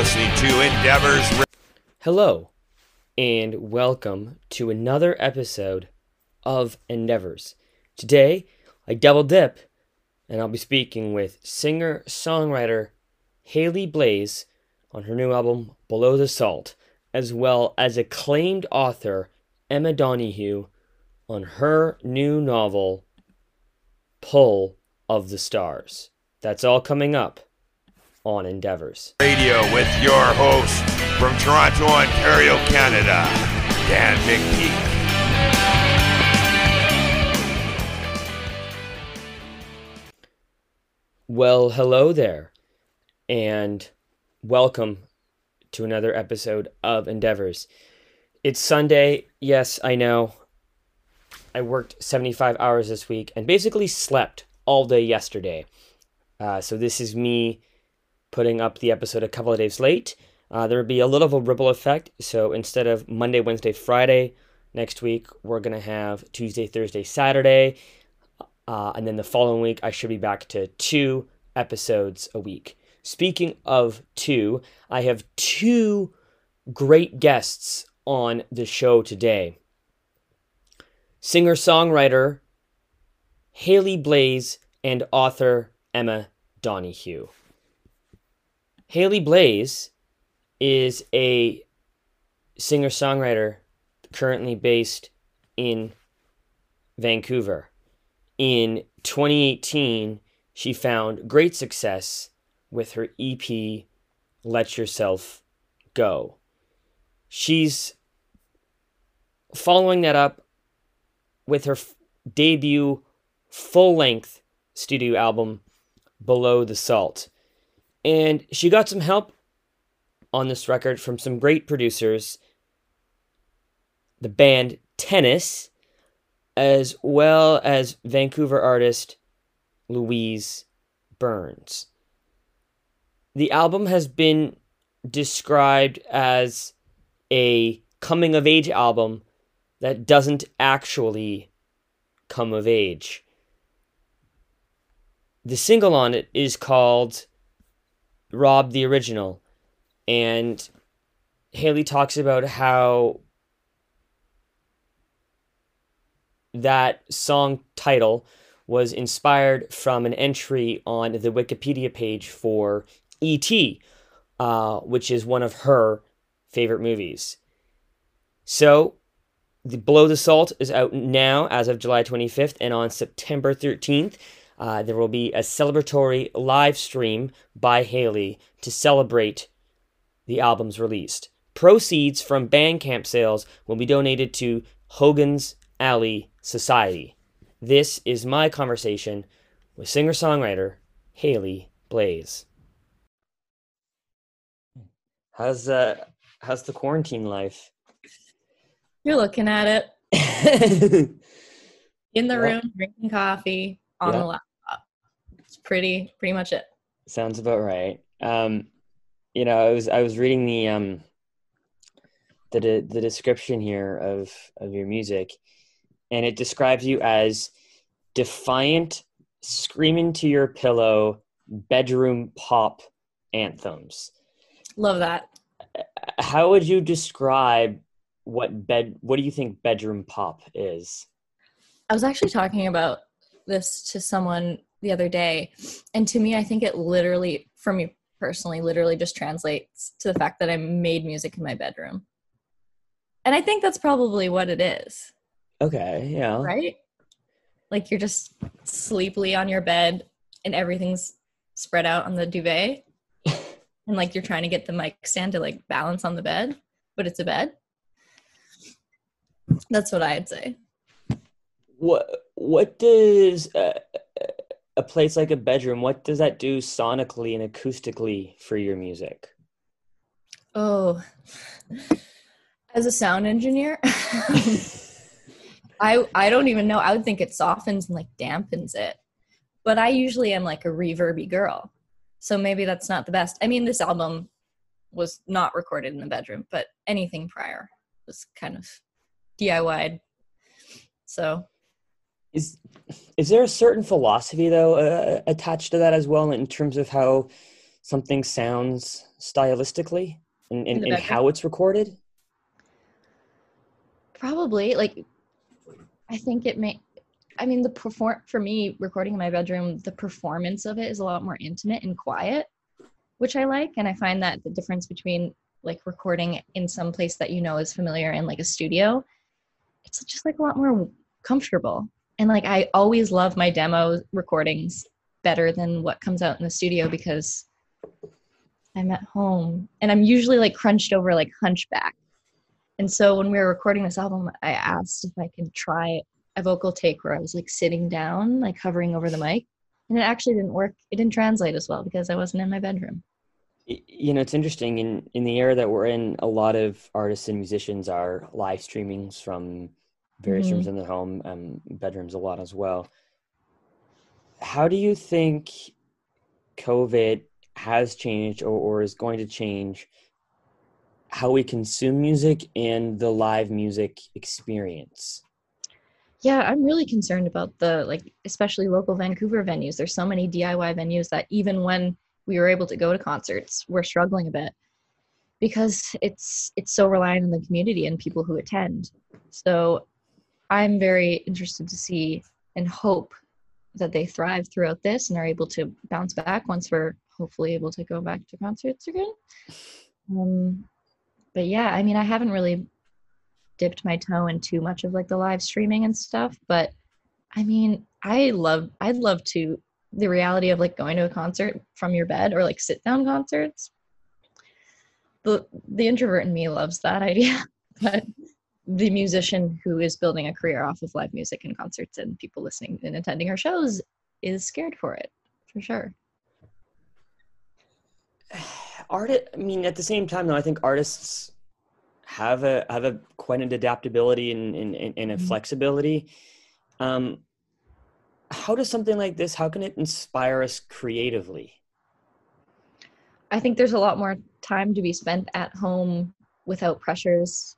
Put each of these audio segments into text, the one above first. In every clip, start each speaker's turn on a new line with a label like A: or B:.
A: listening to Endeavours.
B: Hello, and welcome to another episode of Endeavours. Today, I double dip, and I'll be speaking with singer songwriter Haley Blais on her new album Below the Salt, as well as acclaimed author Emma Donoghue on her new novel Pull of the Stars. That's all coming up on Endeavours.
A: Radio with your host from Toronto, Ontario, Canada, Dan McPeake.
B: Well, hello there, and welcome to another episode of Endeavours. It's Sunday. Yes, I know. I worked 75 hours this week and basically slept all day yesterday. Uh, so, this is me putting up the episode a couple of days late. Uh, there will be a little of a ripple effect. So, instead of Monday, Wednesday, Friday next week, we're going to have Tuesday, Thursday, Saturday. Uh, and then the following week, I should be back to two episodes a week. Speaking of two, I have two great guests on the show today. Singer songwriter Haley Blais and author Emma Donoghue. Haley Blais is a singer songwriter currently based in Vancouver. In 2018, she found great success with her EP, Let Yourself Go. She's following that up with her f- debut full length studio album, Below the Salt. And she got some help on this record from some great producers, the band Tennis as well as Vancouver artist Louise Burns. The album has been described as a coming of age album that doesn't actually come of age. The single on it is called Rob the Original, and Haley talks about how that song title was inspired from an entry on the Wikipedia page for E.T., uh, which is one of her favorite movies. So, the Below the Salt is out now as of July 25th, and on September 13th, uh, there will be a celebratory live stream by Haley to celebrate the album's release. Proceeds from Bandcamp sales will be donated to Hogan's Alley Society. This is my conversation with singer songwriter Haley Blais. How's uh how's the quarantine life?
C: You're looking at it in the
B: Yeah.
C: room, drinking coffee on
B: Yeah.
C: the laptop. Pretty, pretty much it.
B: Sounds about right. Um, you know, I was I was reading the um the de- the description here of of your music, and it describes you as defiant, screaming to your pillow, bedroom pop anthems.
C: Love that.
B: How would you describe what bed? What do you think bedroom pop is?
C: I was actually talking about this to someone the other day, and to me, I think it literally, for me personally, literally just translates to the fact that I made music in my bedroom. And I think that's probably what it is,
B: Okay, yeah,
C: right? Like you're just sleepily on your bed and everything's spread out on the duvet. and like you're trying to get the mic stand to like balance on the bed, but it's a bed. That's what I'd say.
B: What what does uh, a place like a bedroom? What does that do sonically and acoustically for your music?
C: Oh, as a sound engineer, I I don't even know. I would think it softens and like dampens it, but I usually am like a reverby girl, so maybe that's not the best. I mean, this album was not recorded in the bedroom, but anything prior was kind of DIY'd. So
B: Is is there a certain philosophy though uh, attached to that as well in terms of how something sounds stylistically and, and, and how it's recorded?
C: Probably like I think it may I mean the perform for me recording in my bedroom the performance of it is a lot more intimate and quiet which I like and I find that the difference between like recording in some place that you know is familiar and like a studio it's just like a lot more comfortable and like I always love my demo recordings better than what comes out in the studio because I'm at home and I'm usually like crunched over like hunchback and so when we were recording this album, I asked if I could try a vocal take where I was like sitting down, like hovering over the mic. And it actually didn't work. It didn't translate as well because I wasn't in my bedroom.
B: You know, it's interesting in in the era that we're in. A lot of artists and musicians are live streamings from various
C: Mhm.
B: rooms in the home, um, bedrooms a lot as well. How do you think COVID has changed or, or is going to change how we consume music and the live music experience?
C: Yeah, I'm really concerned about the like especially local Vancouver venues. There's so many DIY venues that even when we were able to go to concerts, we're struggling a bit because it's it's so reliant on the community and people who attend. So I'm very interested to see and hope that they thrive throughout this and are able to bounce back once we're hopefully able to go back to concerts again. Um, but yeah, I mean, I haven't really dipped my toe in too much of like the live streaming and stuff, but I mean, I love, I'd love to the reality of like going to a concert from your bed or like sit down concerts. The the introvert in me loves that idea, but the musician who is building a career off of live music and concerts and people listening and attending her shows is scared for it, for sure.
B: art i mean at the same time though i think artists have a have a quite an adaptability and and, and a
C: Mhm.
B: flexibility um how does something like this how can it inspire us creatively
C: I think there's a lot more time to be spent at home without pressures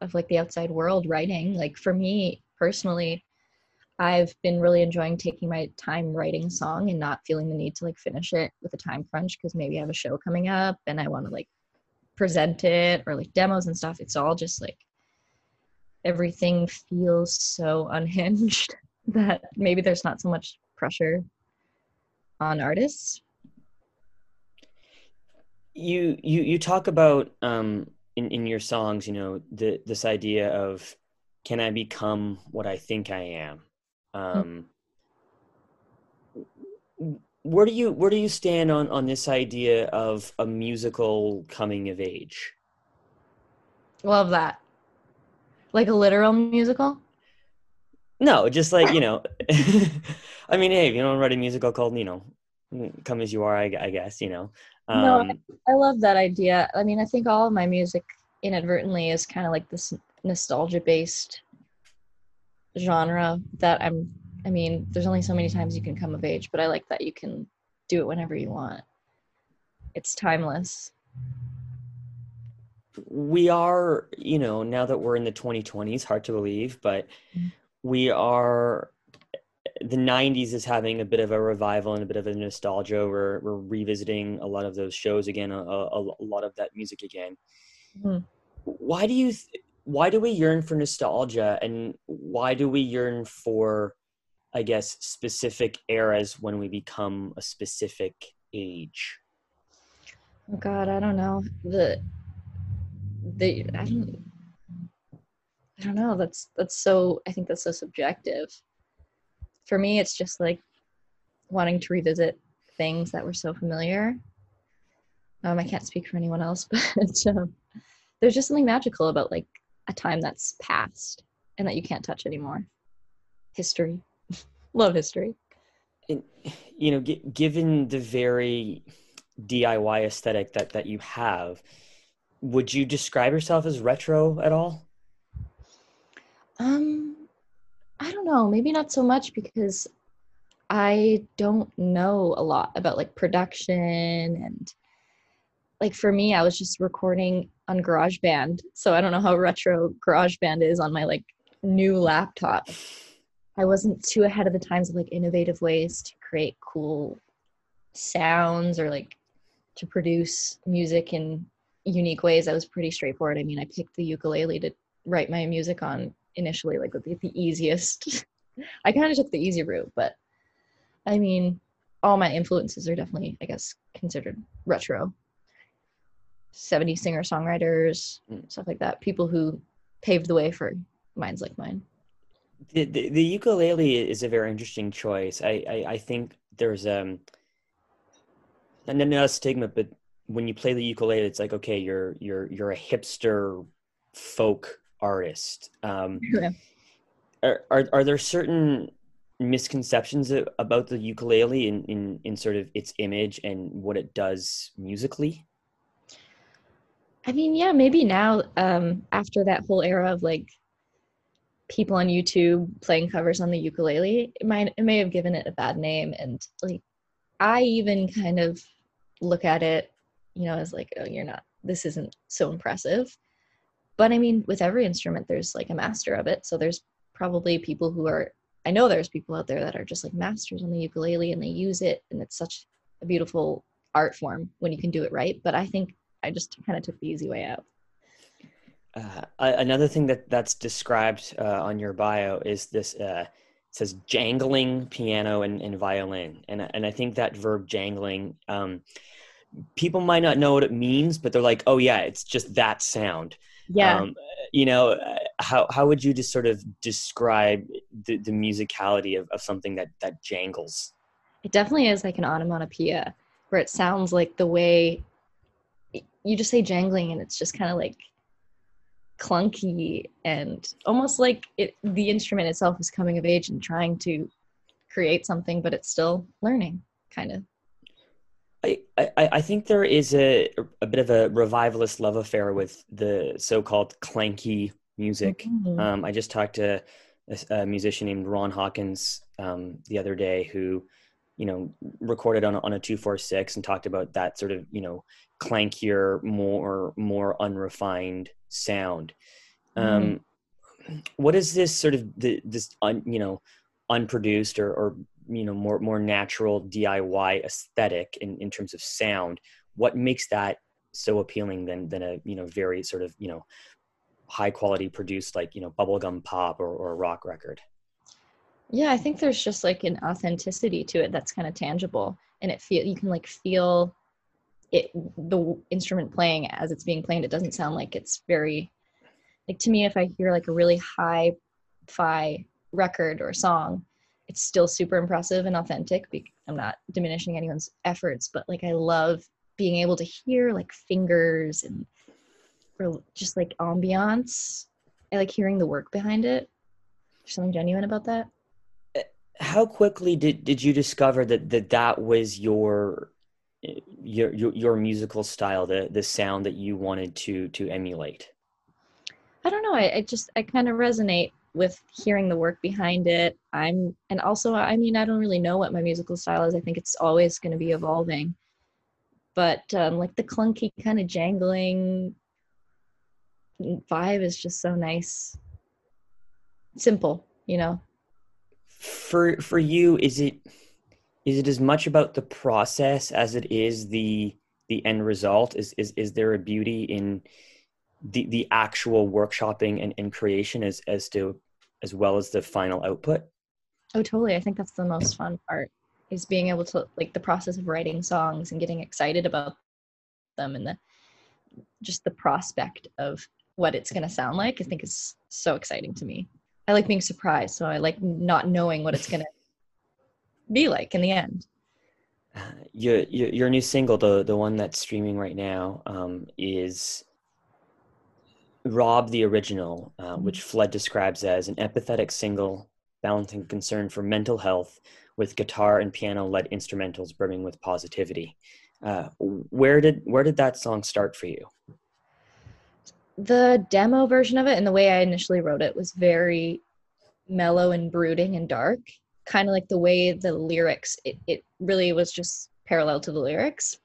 C: of like the outside world writing. Like for me personally, I've been really enjoying taking my time writing a song and not feeling the need to like finish it with a time crunch because maybe I have a show coming up and I want to like present it or like demos and stuff. It's all just like everything feels so unhinged that maybe there's not so much pressure on artists.
B: you you you talk about um in in your songs you know the this idea of can i become what i think i am um where do you where do you stand on on this idea of a musical coming of age
C: Love that. Like a literal musical?
B: no just like you know i mean hey if you don't write a musical called you know come as you are i, I guess you know
C: No,
B: um
C: I love that idea. I mean, I think all of my music inadvertently is kind of like this nostalgia based genre that I'm I mean, there's only so many times you can come of age, but I like that you can do it whenever you want. It's timeless.
B: we are, you know, now that we're in the 2020s, hard to believe, but
C: Mhm.
B: we are. The 90s is having a bit of a revival and a bit of a nostalgia. We're we're revisiting a lot of those shows again, a, a, a lot of that music again.
C: Mhm.
B: Why do you? Th- why do we yearn for nostalgia, and why do we yearn for, I guess, specific eras when we become a specific age?
C: Oh god, I don't know. The the I don't I don't know. That's that's so I think that's so subjective. For me it's just like wanting to revisit things that were so familiar. Um I can't speak for anyone else, but um, there's just something magical about like a time that's past and that you can't touch anymore. History. Love history.
B: and you know gi- given the very diy aesthetic that that you have would you describe yourself as retro at all
C: Um, I don't know. Maybe not so much because I don't know a lot about like production and like for me, I was just recording on GarageBand, so I don't know how retro GarageBand is on my like new laptop. I wasn't too ahead of the times of like innovative ways to create cool sounds or like to produce music in unique ways I was pretty straightforward. I mean, I picked the ukulele to write my music on initially, like with the, the easiest. I kind of took the easy route, but I mean, all my influences are definitely, I guess, considered retro. 70 singer songwriters,
B: Mm.
C: stuff like that. People who paved the way for minds like mine.
B: The, the, the ukulele is a very interesting choice. I, I, I think there's um not, not a stigma, but when you play the ukulele, it's like okay, you're you're you're a hipster folk artist. Um,
C: Yeah.
B: are, are are there certain misconceptions about the ukulele in, in in sort of its image and what it does musically?
C: I mean, yeah, maybe now, um, after that whole era of like people on YouTube playing covers on the ukulele, it might it may have given it a bad name. And like I even kind of look at it, you know, as like, oh, you're not this isn't so impressive. But I mean, with every instrument there's like a master of it. So there's probably people who are I know there's people out there that are just like masters on the ukulele and they use it and it's such a beautiful art form when you can do it right. But I think I just kind of took the easy way out.
B: Uh, another thing that that's described uh, on your bio is this. Uh, it says jangling piano and, and violin, and and I think that verb jangling. Um, people might not know what it means, but they're like, "Oh yeah, it's just that sound."
C: Yeah.
B: Um, you know, uh, how how would you just sort of describe the, the musicality of, of something that that jangles?
C: it definitely is like an onomatopoeia where it sounds like the way you just say jangling and it's just kind of like clunky and almost like it the instrument itself is coming of age and trying to create something but it's still learning kind of
B: I, I, I think there is a, a bit of a revivalist love affair with the so-called clanky music.
C: Mhm.
B: Um, I just talked to a musician named Ron Hawkins um, the other day who, you know, recorded on a, on a two four six and talked about that sort of you know clankier, more more unrefined sound. Um, What is this sort of the, this un, you know unproduced or, or you know more more natural DIY aesthetic in, in terms of sound? What makes that so appealing than than a you know very sort of you know high quality produced like you know bubblegum pop or, or rock record
C: Yeah, I think there's just like an authenticity to it that's kind of tangible, and it feel you can like feel it the instrument playing as it's being played. It doesn't sound like it's very like to me. If I hear like a really high fi record or song, it's still super impressive and authentic. I'm not diminishing anyone's efforts, but like I love being able to hear like fingers and or just like ambiance. I like hearing the work behind it. There's something genuine about that.
B: Uh, how quickly did, did you discover that, that that was your, eh, your your your musical style the the sound that you wanted to to emulate
C: I don't know. I, I just I kind of resonate with hearing the work behind it. I'm and also I mean I don't really know what my musical style is. I think it's always going to be evolving. But um, like the clunky kind of jangling vibe is just so nice. Simple, you know.
B: for for you is it is it as much about the process as it is the the end result is is is there a beauty in the the actual workshopping and, and creation as as to as well as the final output
C: Oh, totally. I think that's the most fun part is being able to like the process of writing songs and getting excited about them and the just the prospect of what it's going to sound like. I think is so exciting to me. I like being surprised, so I like not knowing what it's going to be like in the end.
B: Your, your your new single the the one that's streaming right now um is rob the original uh, which flood describes as an empathetic single balancing concern for mental health with guitar and piano led instrumentals brimming with positivity. Uh, where did where did that song start for you?
C: The demo version of it and the way I initially wrote it was very mellow and brooding and dark, kind of like the way the lyrics it, it really was just parallel to the lyrics.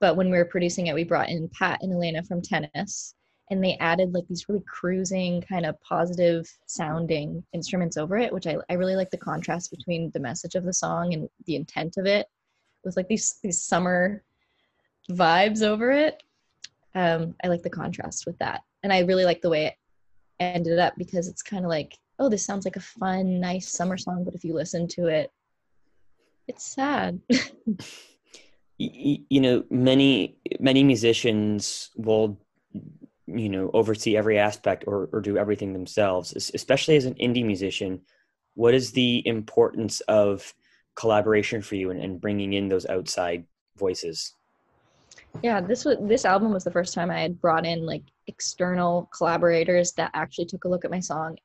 C: But when we were producing it, we brought in Pat and Elena from tennis and they added like these really cruising kind of positive sounding instruments over it, which I, I really like the contrast between the message of the song and the intent of it with like these these summer vibes over it. Um, I like the contrast with that, and I really like the way it ended up because it's kind of like, oh, this sounds like a fun, nice summer song, but if you listen to it, it's sad.
B: you, know, many many musicians will you know oversee every aspect or, or do everything themselves especially as an indie musician what is the importance of collaboration for you and, and bringing in those outside voices?
C: Yeah this was this album was the first time i had brought in like external collaborators that actually took a look at my song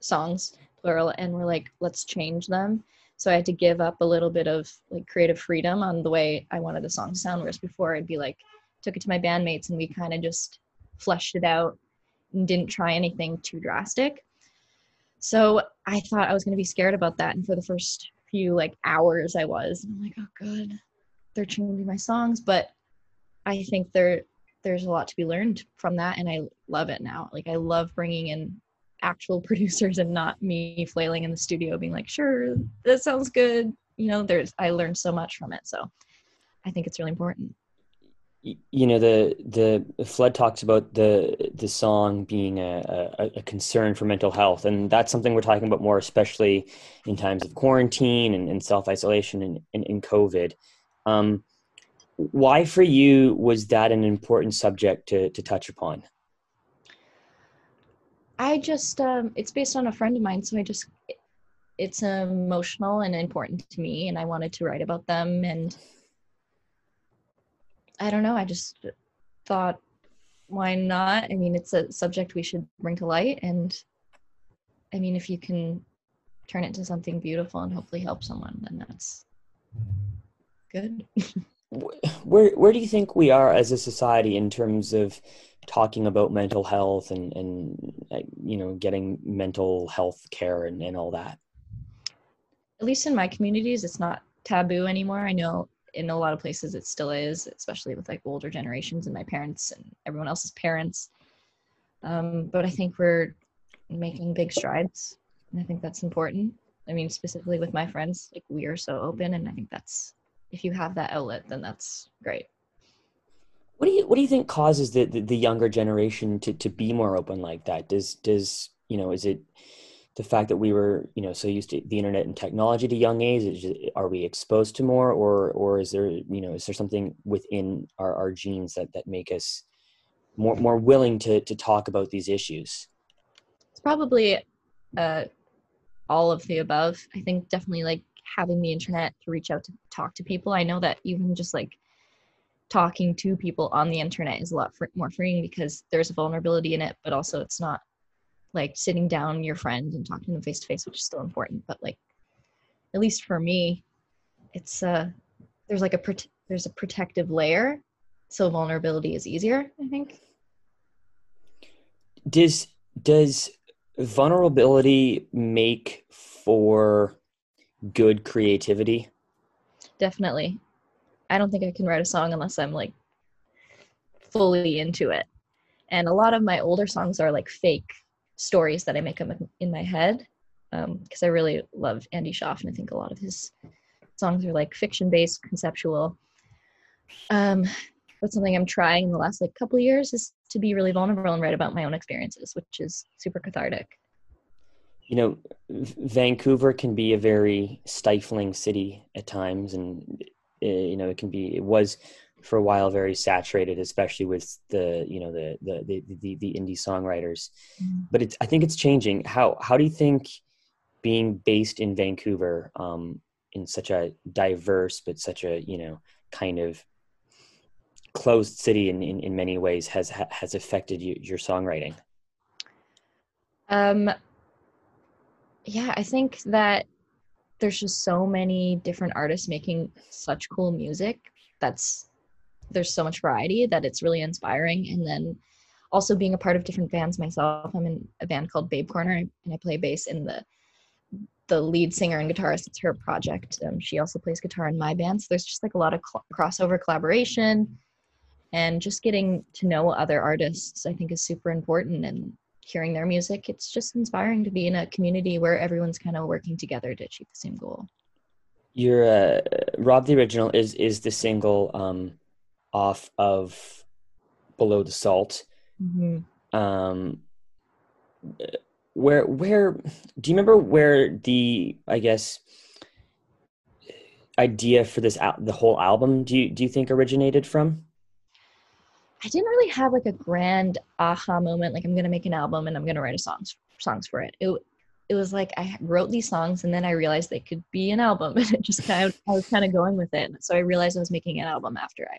C: songs plural and were like let's change them. So i had to give up a little bit of like creative freedom on the way i wanted the song to sound whereas before i'd be like took it to my bandmates and we kind of just fleshed it out and didn't try anything too drastic. So i thought i was going to be scared about that and for the first few like hours i was i'm like oh good they're changing my songs but i think there there's a lot to be learned from that and i love it now. Like i love bringing in actual producers and not me flailing in the studio being like sure that sounds good you know there's i learned so much from it so i think it's really important
B: you know the the flood talks about the the song being a, a, a, concern for mental health. And that's something we're talking about more especially in times of quarantine and, and self-isolation and, and, and covid. Um, why for you was that an important subject to, to touch upon?
C: I just um, it's based on a friend of mine so i just it's emotional and important to me and i wanted to write about them and I don't know. I just thought, why not? I mean, it's a subject we should bring to light. And I mean, if you can turn it to something beautiful and hopefully help someone, then that's good.
B: where where do you think we are as a society in terms of talking about mental health and and uh, you know getting mental health care and, and all that
C: at least in my communities it's not taboo anymore i know in a lot of places it still is especially with like older generations and my parents and everyone else's parents. Um, but i think we're making big strides and i think that's important. I mean specifically with my friends like we are so open and i think that's if you have that outlet then that's great.
B: What do you what do you think causes the, the, the younger generation to to be more open like that? Does does you know is it the fact that we were you know so used to the internet and technology at young age just, are we exposed to more or or is there you know is there something within our, our genes that that make us more more willing to to talk about these issues?
C: It's probably uh all of the above. I think definitely like having the internet to reach out to talk to people. I know that even just like talking to people on the internet is a lot fr- more freeing because there's a vulnerability in it but also it's not like sitting down your friend and talking to them face to face, which is still important. But like, at least for me, it's uh, there's like a prote- there's a protective layer, so vulnerability is easier. I think.
B: Does does vulnerability make for good creativity?
C: Definitely. I don't think I can write a song unless I'm like fully into it. And a lot of my older songs are like fake stories that I make up in my head because um, I really love Andy Shauf and I think a lot of his songs are like fiction based, conceptual. Um, but something I'm trying in the last like couple years is to be really vulnerable and write about my own experiences, which is super cathartic.
B: You know, Vancouver can be a very stifling city at times, and uh, you know it can be. It was for a while very saturated, especially with the you know the the the the, the indie songwriters. Mm-hmm. But it's I think it's changing. How how do you think being based in Vancouver, um, in such a diverse but such a you know kind of closed city in, in, in many ways has has affected you, your songwriting?
C: Um, yeah, I think that there's just so many different artists making such cool music that's there's so much variety that it's really inspiring. And then also being a part of different bands myself. I'm in a band called Babe Corner, and I play bass in the the lead singer and guitarist. It's her project. Um, she also plays guitar in my band. So there's just like a lot of cl- crossover collaboration, and just getting to know other artists. I think is super important. And hearing their music, it's just inspiring to be in a community where everyone's kind of working together to achieve the same goal.
B: Your uh, Rob the original is is the single um, off of Below the Salt.
C: hmm
B: Um, where where do you remember where the I guess idea for this al- the whole album do you do you think originated from?
C: I didn't really have like a grand aha moment, like I'm gonna make an album and I'm gonna write a songs songs for it. It it was like I wrote these songs and then I realized they could be an album, and it just kind of I was kind of going with it. So I realized I was making an album after I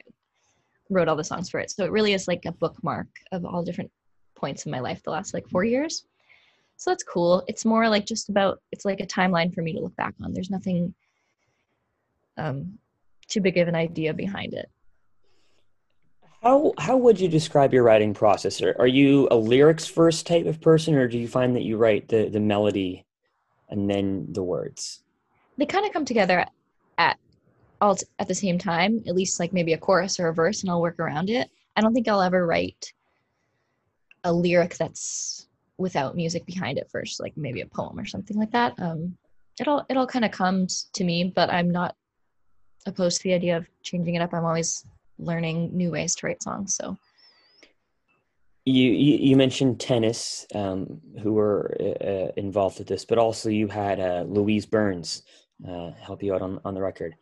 C: wrote all the songs for it. So it really is like a bookmark of all different points in my life the last like four years. So that's cool. It's more like just about it's like a timeline for me to look back on. There's nothing um too big of an idea behind it.
B: How how would you describe your writing process? Are, are you a lyrics first type of person, or do you find that you write the the melody and then the words?
C: they kind of come together at all t- at the same time at least like maybe a chorus or a verse and i'll work around it. I don't think i'll ever write a lyric that's without music behind it first like maybe a poem or something like that. Um it all it all kind of comes to me but i'm not opposed to the idea of changing it up. I'm always learning new ways to write songs so.
B: You you, you mentioned tennis, um, who were uh, involved with this, but also you had uh, Louise Burns uh, help you out on, on the record.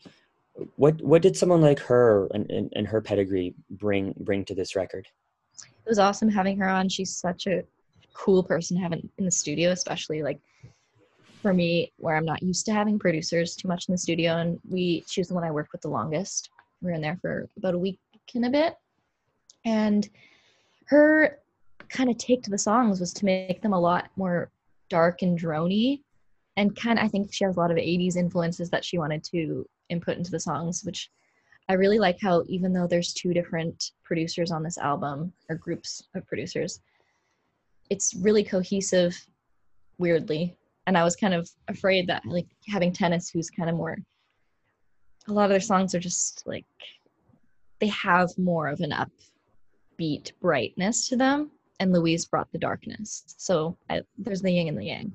B: What what did someone like her and, and, and her pedigree bring bring to this record?
C: it was awesome having her on. She's such a cool person in, in the studio, especially like for me, where I'm not used to having producers too much in the studio. And we, she was the one I worked with the longest. We were in there for about a week and a bit. And her kind of take to the songs was to make them a lot more dark and drony. And kind of, I think she has a lot of 80s influences that she wanted to input into the songs, which I really like how even though there's two different producers on this album or groups of producers, it's really cohesive weirdly. And I was kind of afraid that like having tennis who's kind of more a lot of their songs are just like they have more of an upbeat brightness to them and Louise brought the darkness. So I, there's the yin and the yang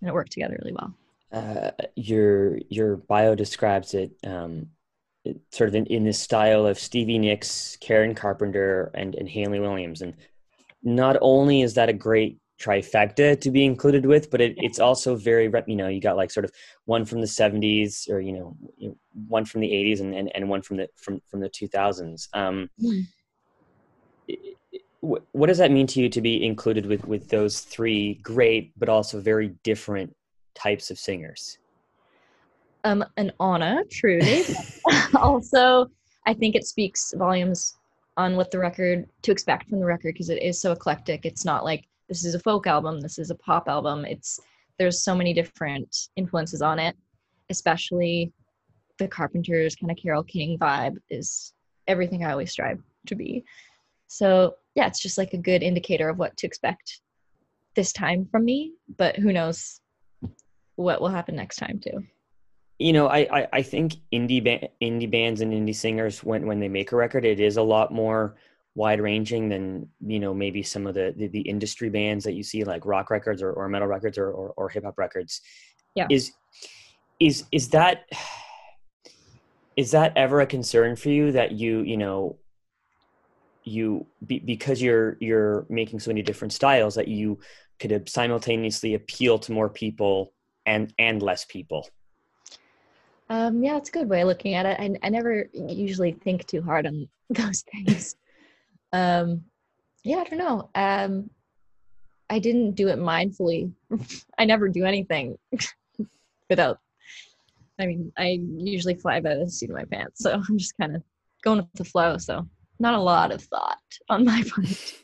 C: and it worked together really well.
B: Uh, your your bio describes it, um, it sort of in, in this style of Stevie Nicks, Karen Carpenter, and and Hayley Williams. And not only is that a great trifecta to be included with, but it, it's also very you know you got like sort of one from the '70s or you know one from the '80s and, and and one from the from from the 2000s. Um,
C: Hmm.
B: wh- what does that mean to you to be included with with those three great but also very different types of singers?
C: um, an honor, truly. also, I think it speaks volumes on what the record to expect from the record because it is so eclectic. It's not like this is a folk album, this is a pop album. It's there's so many different influences on it, especially the Carpenters kind of Carole King vibe is everything I always strive to be. So yeah, it's just like a good indicator of what to expect this time from me. But who knows what will happen next time too.
B: you know I, I i think indie ba- indie bands and indie singers when when they make a record it is a lot more wide ranging than you know maybe some of the, the the industry bands that you see like rock records or, or metal records or, or, or hip hop records
C: Yeah.
B: is is is that is that ever a concern for you that you you know you be, because you're you're making so many different styles that you could simultaneously appeal to more people and and less people
C: Um, yeah, it's a good way of looking at it. I, I never usually think too hard on those things. um, yeah, I don't know. Um, I didn't do it mindfully. I never do anything without. I mean, I usually fly by the seat of my pants, so I'm just kind of going with the flow. So not a lot of thought on my part.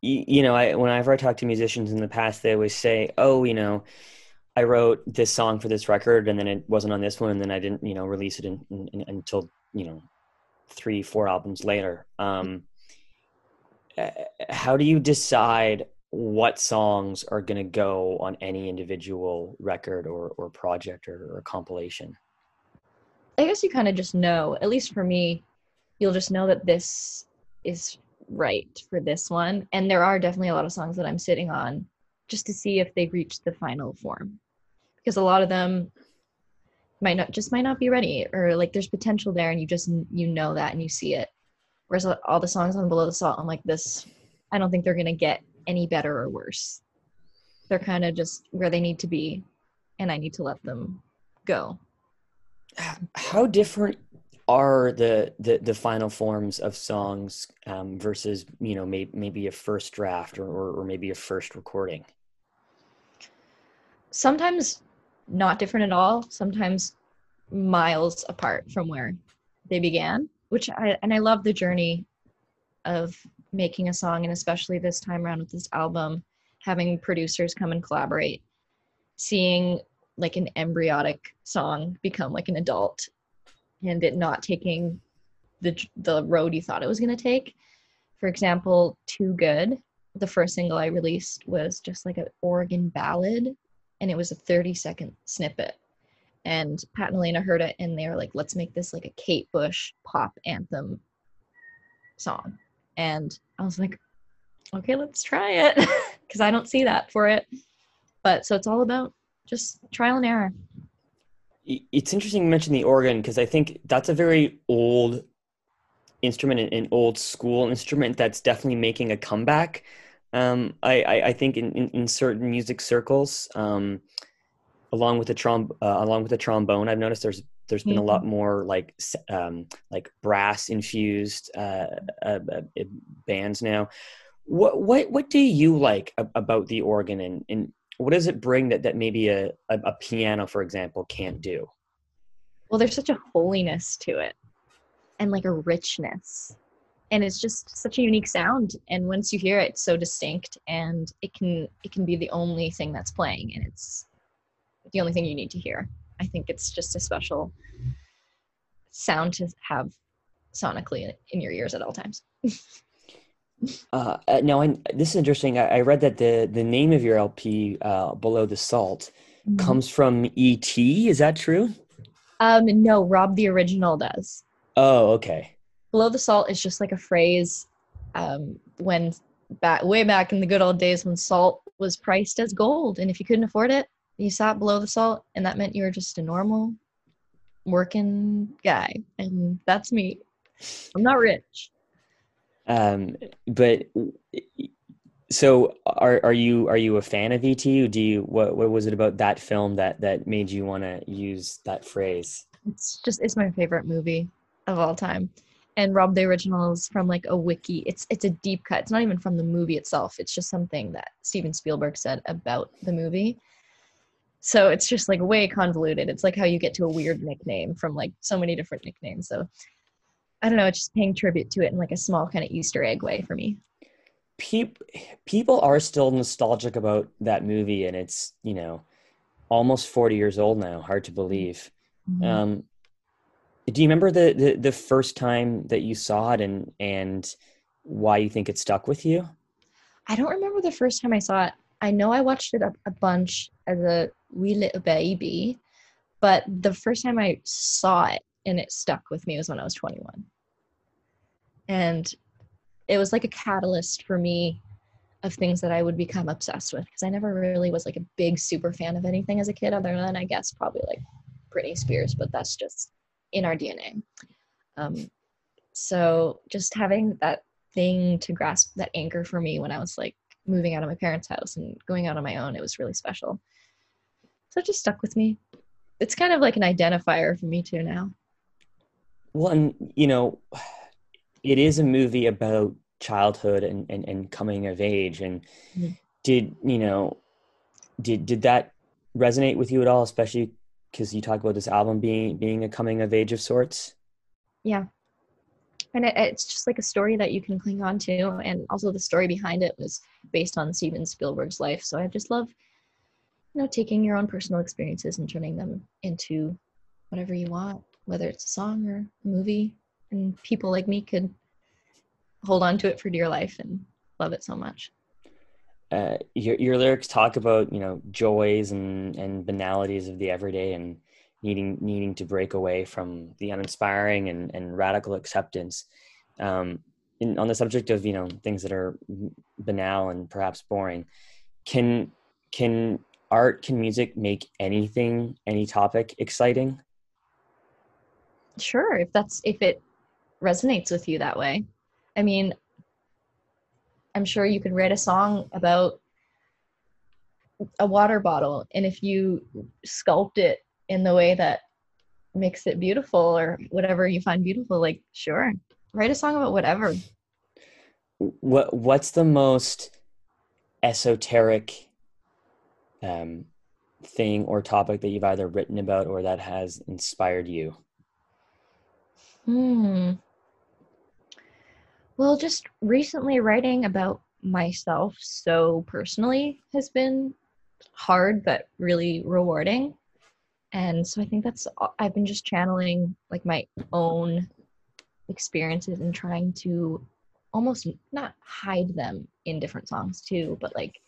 B: you, you know, I whenever I talk to musicians in the past, they always say, "Oh, you know, I wrote this song for this record, and then it wasn't on this one, and then I didn't, you know, release it in, in, in- until you know, three, four albums later." Um, uh, how do you decide what songs are going to go on any individual record or or project or, or compilation?
C: I guess you kind of just know, at least for me, you'll just know that this is right for this one. And there are definitely a lot of songs that I'm sitting on just to see if they've reached the final form. Because a lot of them might not just might not be ready or like there's potential there and you just you know that and you see it Whereas all the songs on Below the Salt, I'm like, this, I don't think they're to get any better or worse. They're kind of just where they need to be, and I need to let them go.
B: How different are the the, the final forms of songs um, versus you know may, maybe a first draft or, or, or maybe a first recording?
C: Sometimes not different at all. Sometimes miles apart from where they began which I and I love the journey of making a song and especially this time around with this album having producers come and collaborate seeing like an embryonic song become like an adult and it not taking the the road you thought it was going to take for example too good the first single i released was just like an organ ballad and it was a 30 second snippet and Pat and Elena heard it and they were like, let's make this like a Kate Bush pop anthem song. And I was like, okay, let's try it because I don't see that for it. But so it's all about just trial and error.
B: It's interesting you mentioned the organ because I think that's a very old instrument, an old school instrument that's definitely making a comeback. Um, I, I, I, think in, in, in, certain music circles, um, along with the trom uh, along with the trombone i've noticed there's there's been mm-hmm. a lot mm-hmm. more like um, like brass infused uh, uh, uh, bands now what what what do you like about the organ and, and what does it bring that that maybe a, a, a piano for example can't do
C: well there's such a holiness to it and like a richness and it's just such a unique sound and once you hear it it's so distinct and it can it can be the only thing that's playing and it's the only thing you need to hear. I think it's just a special sound to have sonically in your ears at all times.
B: Uh, uh, now, I, this is interesting. I, I, read that the the name of your LP, uh, "Below the Salt," mm-hmm. comes from ET. Is that true?
C: Um, no, Rob the original does.
B: Oh, okay.
C: Below the Salt is just like a phrase um, when back way back in the good old days when salt was priced as gold, and if you couldn't afford it, you sat below the salt and that meant you were just a normal working guy and that's me. I'm not rich.
B: Um but so are are you are you a fan of et or do you what what was it about that film that that made you want to use that phrase?
C: It's just it's my favorite movie of all time and rob the originals from like a wiki. It's it's a deep cut. It's not even from the movie itself. It's just something that steven spielberg said about the movie. So it's just like way convoluted. It's like how you get to a weird nickname from like so many different nicknames. So i don't know. It's just paying tribute to it in like a small kind of easter egg way for me.
B: People people are still nostalgic about that movie and it's you know almost 40 years old now. Hard to believe. Mm-hmm. um do you remember the, the the first time that you saw it and and why you think it stuck with you
C: i don't remember the first time i saw it i know i watched it a, a bunch as a wee little baby. But the first time I saw it and it stuck with me was when I was 21. And it was like a catalyst for me of things that I would become obsessed with because I never really was like a big super fan of anything as a kid, other than I guess probably like Britney Spears, but that's just in our DNA. Um, so just having that thing to grasp that anchor for me when I was like moving out of my parents' house and going out on my own, it was really special. So it just stuck with me. It's kind of like an identifier for me too now.
B: Well, and you know, it is a movie about childhood and, and, and coming of age. And mm-hmm. did, you know, did, did that resonate with you at all, especially because you talk about this album being, being a coming of age of sorts?
C: Yeah. And it, it's just like a story that you can cling on to. And also the story behind it was based on Steven Spielberg's life. So I just love you know taking your own personal experiences and turning them into whatever you want whether it's a song or a movie and people like me could hold on to it for dear life and love it so much
B: uh, your, your lyrics talk about you know joys and and banalities of the everyday and needing needing to break away from the uninspiring and and radical acceptance. Um, in, on the subject of you know things that are banal and perhaps boring can can art can music make anything any topic exciting?
C: Sure if that's if it resonates with you that way. I mean, I'm sure you could write a song about a water bottle, and if you sculpt it in the way that makes it beautiful or whatever you find beautiful, like sure, write a song about whatever.
B: What What's the most esoteric um, thing or topic that you've either written about or that has inspired you?
C: Hmm. Well, just recently writing about myself so personally has been hard but really rewarding. And so I think that's I've been just channeling like my own experiences and trying to almost not hide them in different songs too, but like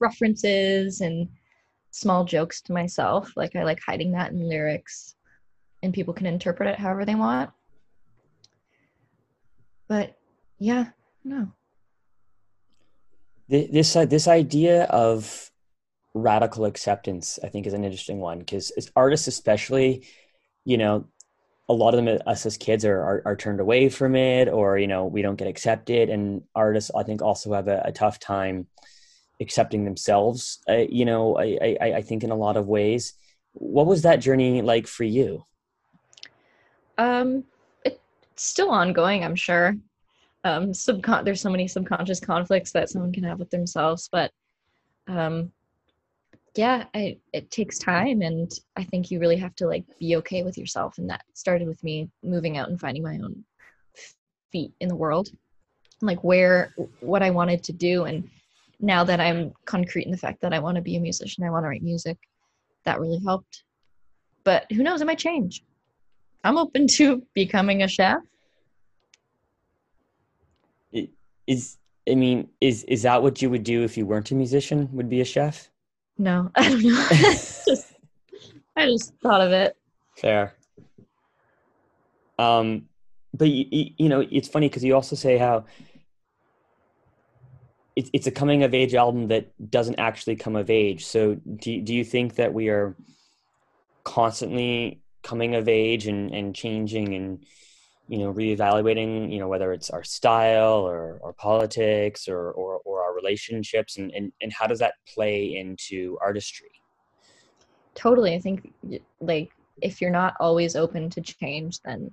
C: references and small jokes to myself. Like I like hiding that in lyrics and people can interpret it however they want. But yeah, no.
B: This uh, this idea of radical acceptance, I think, is an interesting one because as artists, especially, you know, a lot of them, us as kids, are, are, are turned away from it, or you know, we don't get accepted, and artists, I think, also have a, a tough time accepting themselves. Uh, you know, I, I I think in a lot of ways. What was that journey like for you?
C: Um, it's still ongoing, I'm sure um subcon there's so many subconscious conflicts that someone can have with themselves but um yeah I, it takes time and i think you really have to like be okay with yourself and that started with me moving out and finding my own feet in the world like where what i wanted to do and now that i'm concrete in the fact that i want to be a musician i want to write music that really helped but who knows it might change. I'm open to becoming a chef
B: is I mean, is is that what you would do if you weren't a musician? Would be a chef?
C: No, I don't know. just, I just thought of it.
B: Fair. Um, but you, you know, it's funny because you also say how it's it's a coming of age album that doesn't actually come of age. So do do you think that we are constantly coming of age and and changing and you know reevaluating you know whether it's our style or, or politics or, or, or our relationships and, and and how does that play into artistry?
C: Totally i think like if you're not always open to change then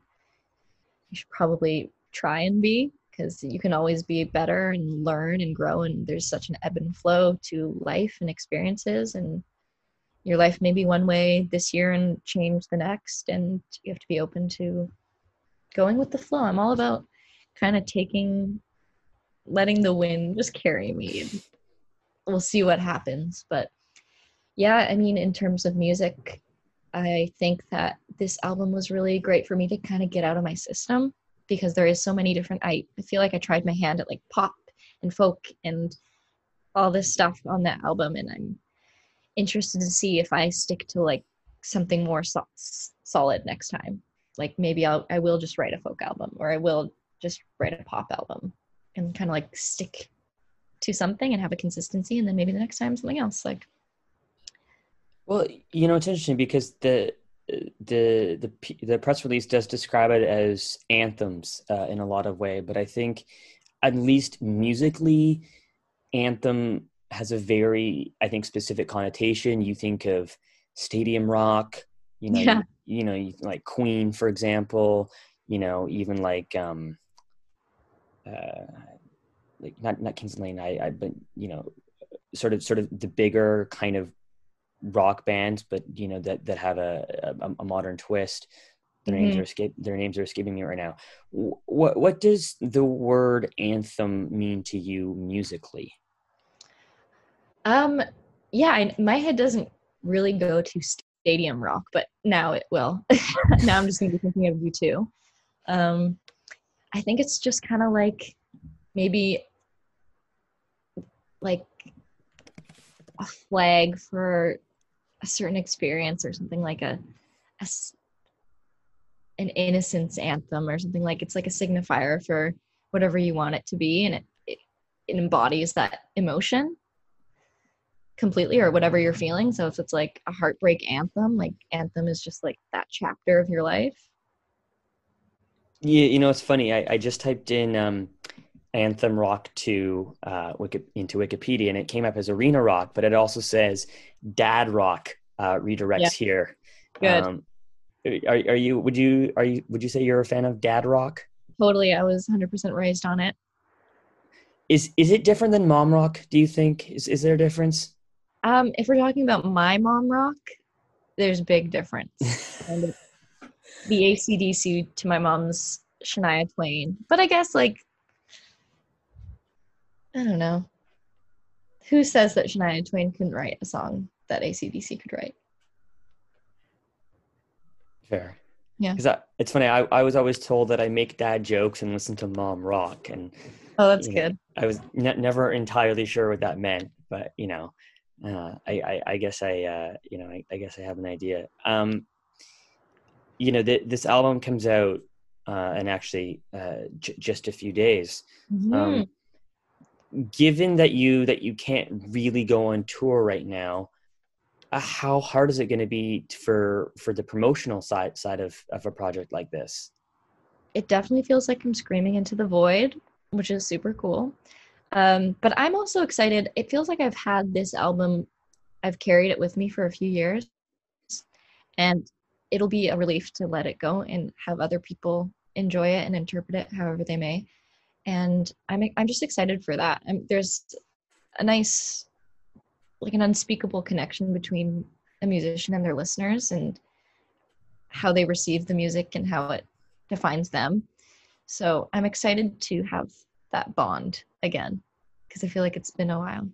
C: you should probably try and be because you can always be better and learn and grow and there's such an ebb and flow to life and experiences and your life may be one way this year and change the next and you have to be open to going with the flow. I'm all about kind of taking, letting the wind just carry me. We'll see what happens. But yeah, I mean, in terms of music, I think that this album was really great for me to kind of get out of my system because there is so many different. I, I feel like I tried my hand at like pop and folk and all this stuff on that album, and I'm interested to see if I stick to like something more so- solid next time like maybe I'll I will just write a folk album or I will just write a pop album and kind of like stick to something and have a consistency and then maybe the next time something else like
B: well you know it's interesting because the the the the press release does describe it as anthems uh, in a lot of way but i think at least musically anthem has a very i think specific connotation you think of stadium rock you know yeah. You, know like queen for example you know even like um uh like not not kings lane i i but you know sort of sort of the bigger kind of rock bands but you know that that have a a, a modern twist. Their mm-hmm. names are escape their names are escaping me right now. What what does the word anthem mean to you musically?
C: Um yeah I, my head doesn't really go to stadium rock, but now it will. now I'm just going to be thinking of you too. Um, I think it's just kind of like maybe like a flag for a certain experience or something like a, a an innocence anthem or something like it's like a signifier for whatever you want it to be and it, it, it embodies that emotion completely or whatever you're feeling. So if it's like a heartbreak anthem, like anthem is just like that chapter of your life.
B: Yeah, you know, it's funny. I, I just typed in um, anthem rock to uh, Wiki- into Wikipedia, and it came up as arena rock, but it also says dad rock uh, redirects
C: Yeah.
B: here.
C: Good.
B: Um, are, are you? Would you? Are you? Would you say you're a fan of dad rock?
C: Totally. I was 100% raised on it.
B: Is is it different than mom rock? Do you think? Is is there a difference?
C: Um, if we're talking about my mom rock, there's big difference. the ACDC to my mom's Shania Twain. But I guess like I don't know. Who says that Shania Twain couldn't write a song that ACDC could write?
B: Fair.
C: Yeah.
B: Because it's funny. I, I was always told that I make dad jokes and listen to mom rock, and
C: Oh, that's
B: you know,
C: good.
B: I was ne- never entirely sure what that meant, but you know, uh, I, I I guess I uh, you know I, I guess I have an idea. Um, you know, th- this album comes out uh, in actually uh, j- just a few days.
C: Mhm.
B: Um, given that you that you can't really go on tour right now, uh, how hard is it going to be for for the promotional side side of of a project like this?
C: it definitely feels like I'm screaming into the void, which is super cool. Um, but I'm also excited. It feels like I've had this album, I've carried it with me for a few years, and it'll be a relief to let it go and have other people enjoy it and interpret it however they may. And I'm I'm just excited for that. i there's a nice, like an unspeakable connection between a musician and their listeners, and how they receive the music and how it defines them. So I'm excited to have that bond again because I feel like it's been a while.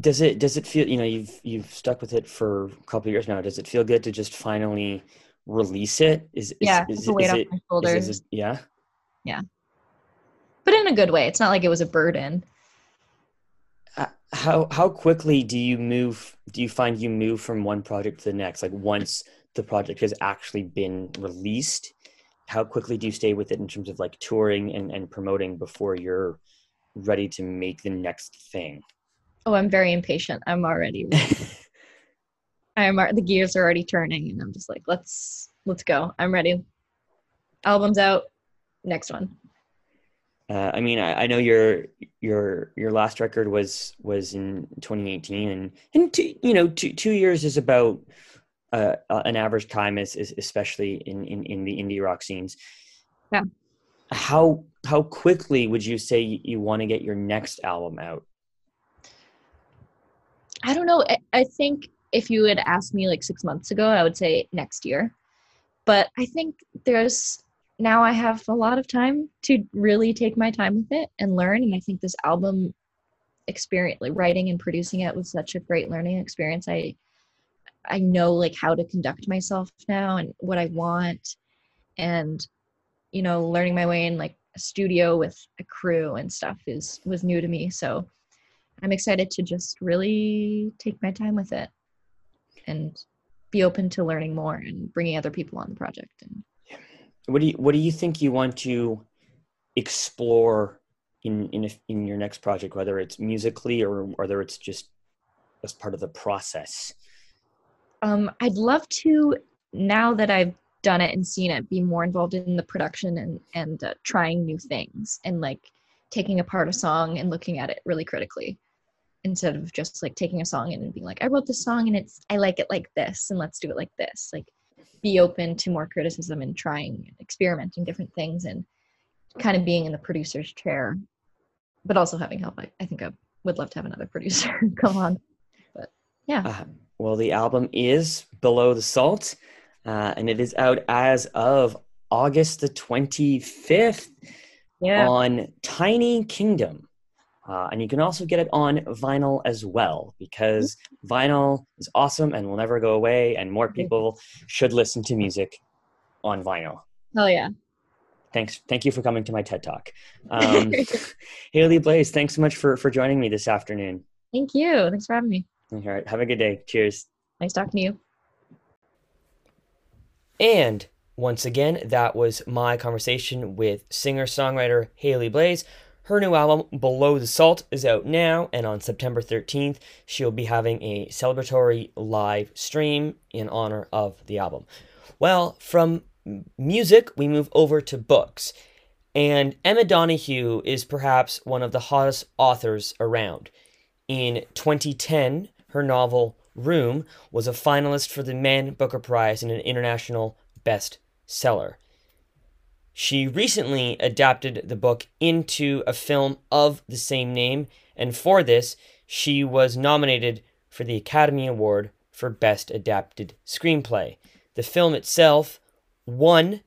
B: Does it does it feel you know you've you've stuck with it for a couple of years now? Does it feel good to just finally release it? Is, is
C: Yeah,
B: is,
C: it's a weight
B: is
C: off
B: it,
C: my
B: is-
C: shoulders,
B: is it- yeah.
C: but in a good way. It's not like it was a burden.
B: Uh, how how quickly do you move do you find you move from one project to the next like once the project has actually been released how quickly do you stay with it in terms of like touring and, and promoting before you're ready to make the next thing
C: Oh, I'm very impatient. I'm already. I'm the gears are already turning, and I'm just like, let's let's go. I'm ready. Album's out. Next one.
B: uh, i mean I, I know your your your last record was was in 2018 and and two, you know two, two years is about uh, an average time is, is especially in, in in the indie rock scenes
C: Yeah.
B: How how quickly would you say you, want to get your next album out
C: I don't know. I, I think if you had asked me like six months ago, I would say next year. But I think there's now I have a lot of time to really take my time with it and learn. And I think this album experience, like writing and producing it, was such a great learning experience. I I know like how to conduct myself now and what I want, and you know, learning my way in like a studio with a crew and stuff is was new to me. So I'm excited to just really take my time with it and be open to learning more and bringing other people on the project. And
B: what do you what do you think you want to explore in in in your next project whether it's musically or whether it's just as part of the process
C: um, I'd love to now that I've done it and seen it, be more involved in the production and and uh, trying new things and like taking apart a song and looking at it really critically instead of just like taking a song and being like, I wrote this song and it's I like it like this and let's do it like this. Like be open to more criticism and trying and experimenting different things and kind of being in the producer's chair, but also having help. I, I think I would love to have another producer come on. But yeah.
B: Uh, well, the album is Below the Salt, uh, and it is out as of August the 25th
C: Yeah.
B: on Tiny Kingdom. Uh, and you can also get it on vinyl as well because vinyl is awesome and will never go away, and more people should listen to music on vinyl.
C: Hell yeah.
B: Thanks. Thank you for coming to my TED Talk. Um, Haley Blais, thanks so much for, for joining me this afternoon.
C: Thank you. Thanks for having me.
B: All right. Have a good day. Cheers.
C: Nice talking to you.
B: And once again, that was my conversation with singer songwriter Haley Blais. Her new album, Below the Salt, is out now, and on September 13th, she'll be having a celebratory live stream in honor of the album. Well, from music, we move over to books. And Emma Donoghue is perhaps one of the hottest authors around. In 2010, her novel Room was a finalist for the Man Booker Prize and an international bestseller. She recently adapted the book into a film of the same name, and for this, she was nominated for the Academy Award for Best Adapted Screenplay. The film itself won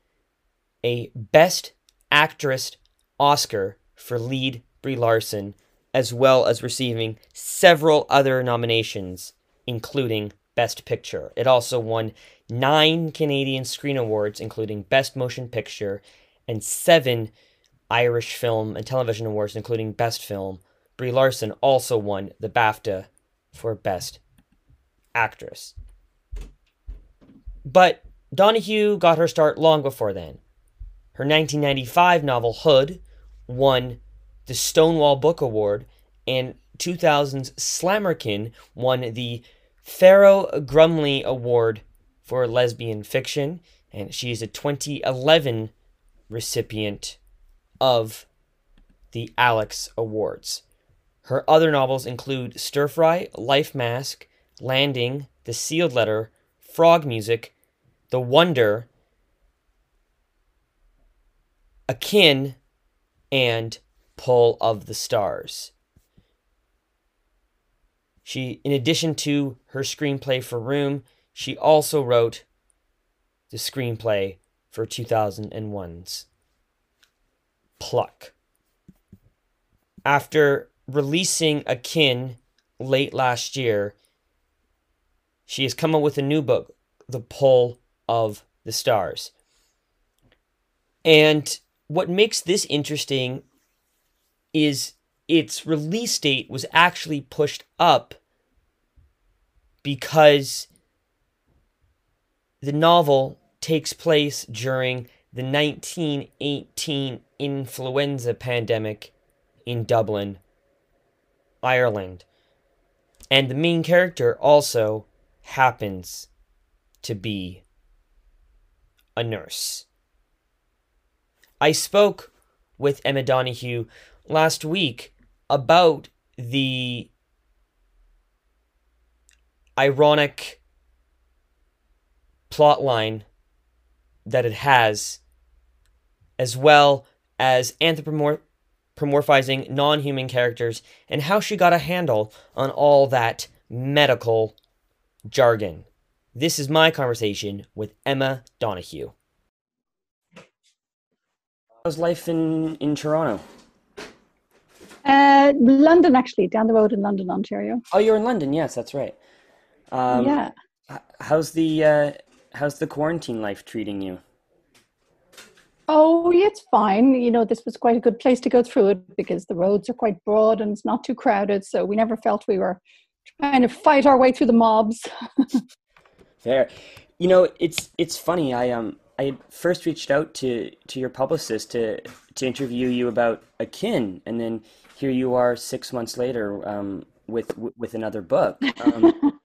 B: a Best Actress Oscar for lead Brie Larson, as well as receiving several other nominations, including Best Picture. It also won nine Canadian Screen Awards, including Best Motion Picture, and seven Irish Film and Television Awards, including Best Film. Brie Larson also won the BAFTA for Best Actress. But Donoghue got her start long before then. Her 1995 novel Hood won the Stonewall Book Award, and 2000's Slammerkin won the Ferro-Grumley Award for lesbian fiction, and she is a 2011 recipient of the Alex Awards. Her other novels include Stir Fry, Life Mask, Landing, The Sealed Letter, Frog Music, The Wonder, Akin, and Pull of the Stars. She, in addition to her screenplay for Room, she also wrote the screenplay for 2001's Pluck. After releasing Akin late last year, she has come up with a new book, The Pull of the Stars. And what makes this interesting is its release date was actually pushed up because the novel takes place during the 1918 influenza pandemic in Dublin, Ireland. And the main character also happens to be a nurse. I spoke with Emma Donoghue last week about the ironic plotline that it has, as well as anthropomorphizing non human characters, and how she got a handle on all that medical jargon. This is my conversation with Emma Donoghue. How's life in, in Toronto?
D: Uh, London, actually, down the road in London, Ontario.
B: Oh, you're in London. Yes, that's right. Um,
D: yeah.
B: How's the uh, how's the quarantine life treating you?
D: Oh, it's fine. You know, this was quite a good place to go through it because the roads are quite broad and it's not too crowded. So we never felt we were trying to fight our way through the mobs.
B: Fair. You know, it's it's funny. I um I first reached out to to your publicist to to interview you about Akin, and then here you are six months later um, with with another book. Um,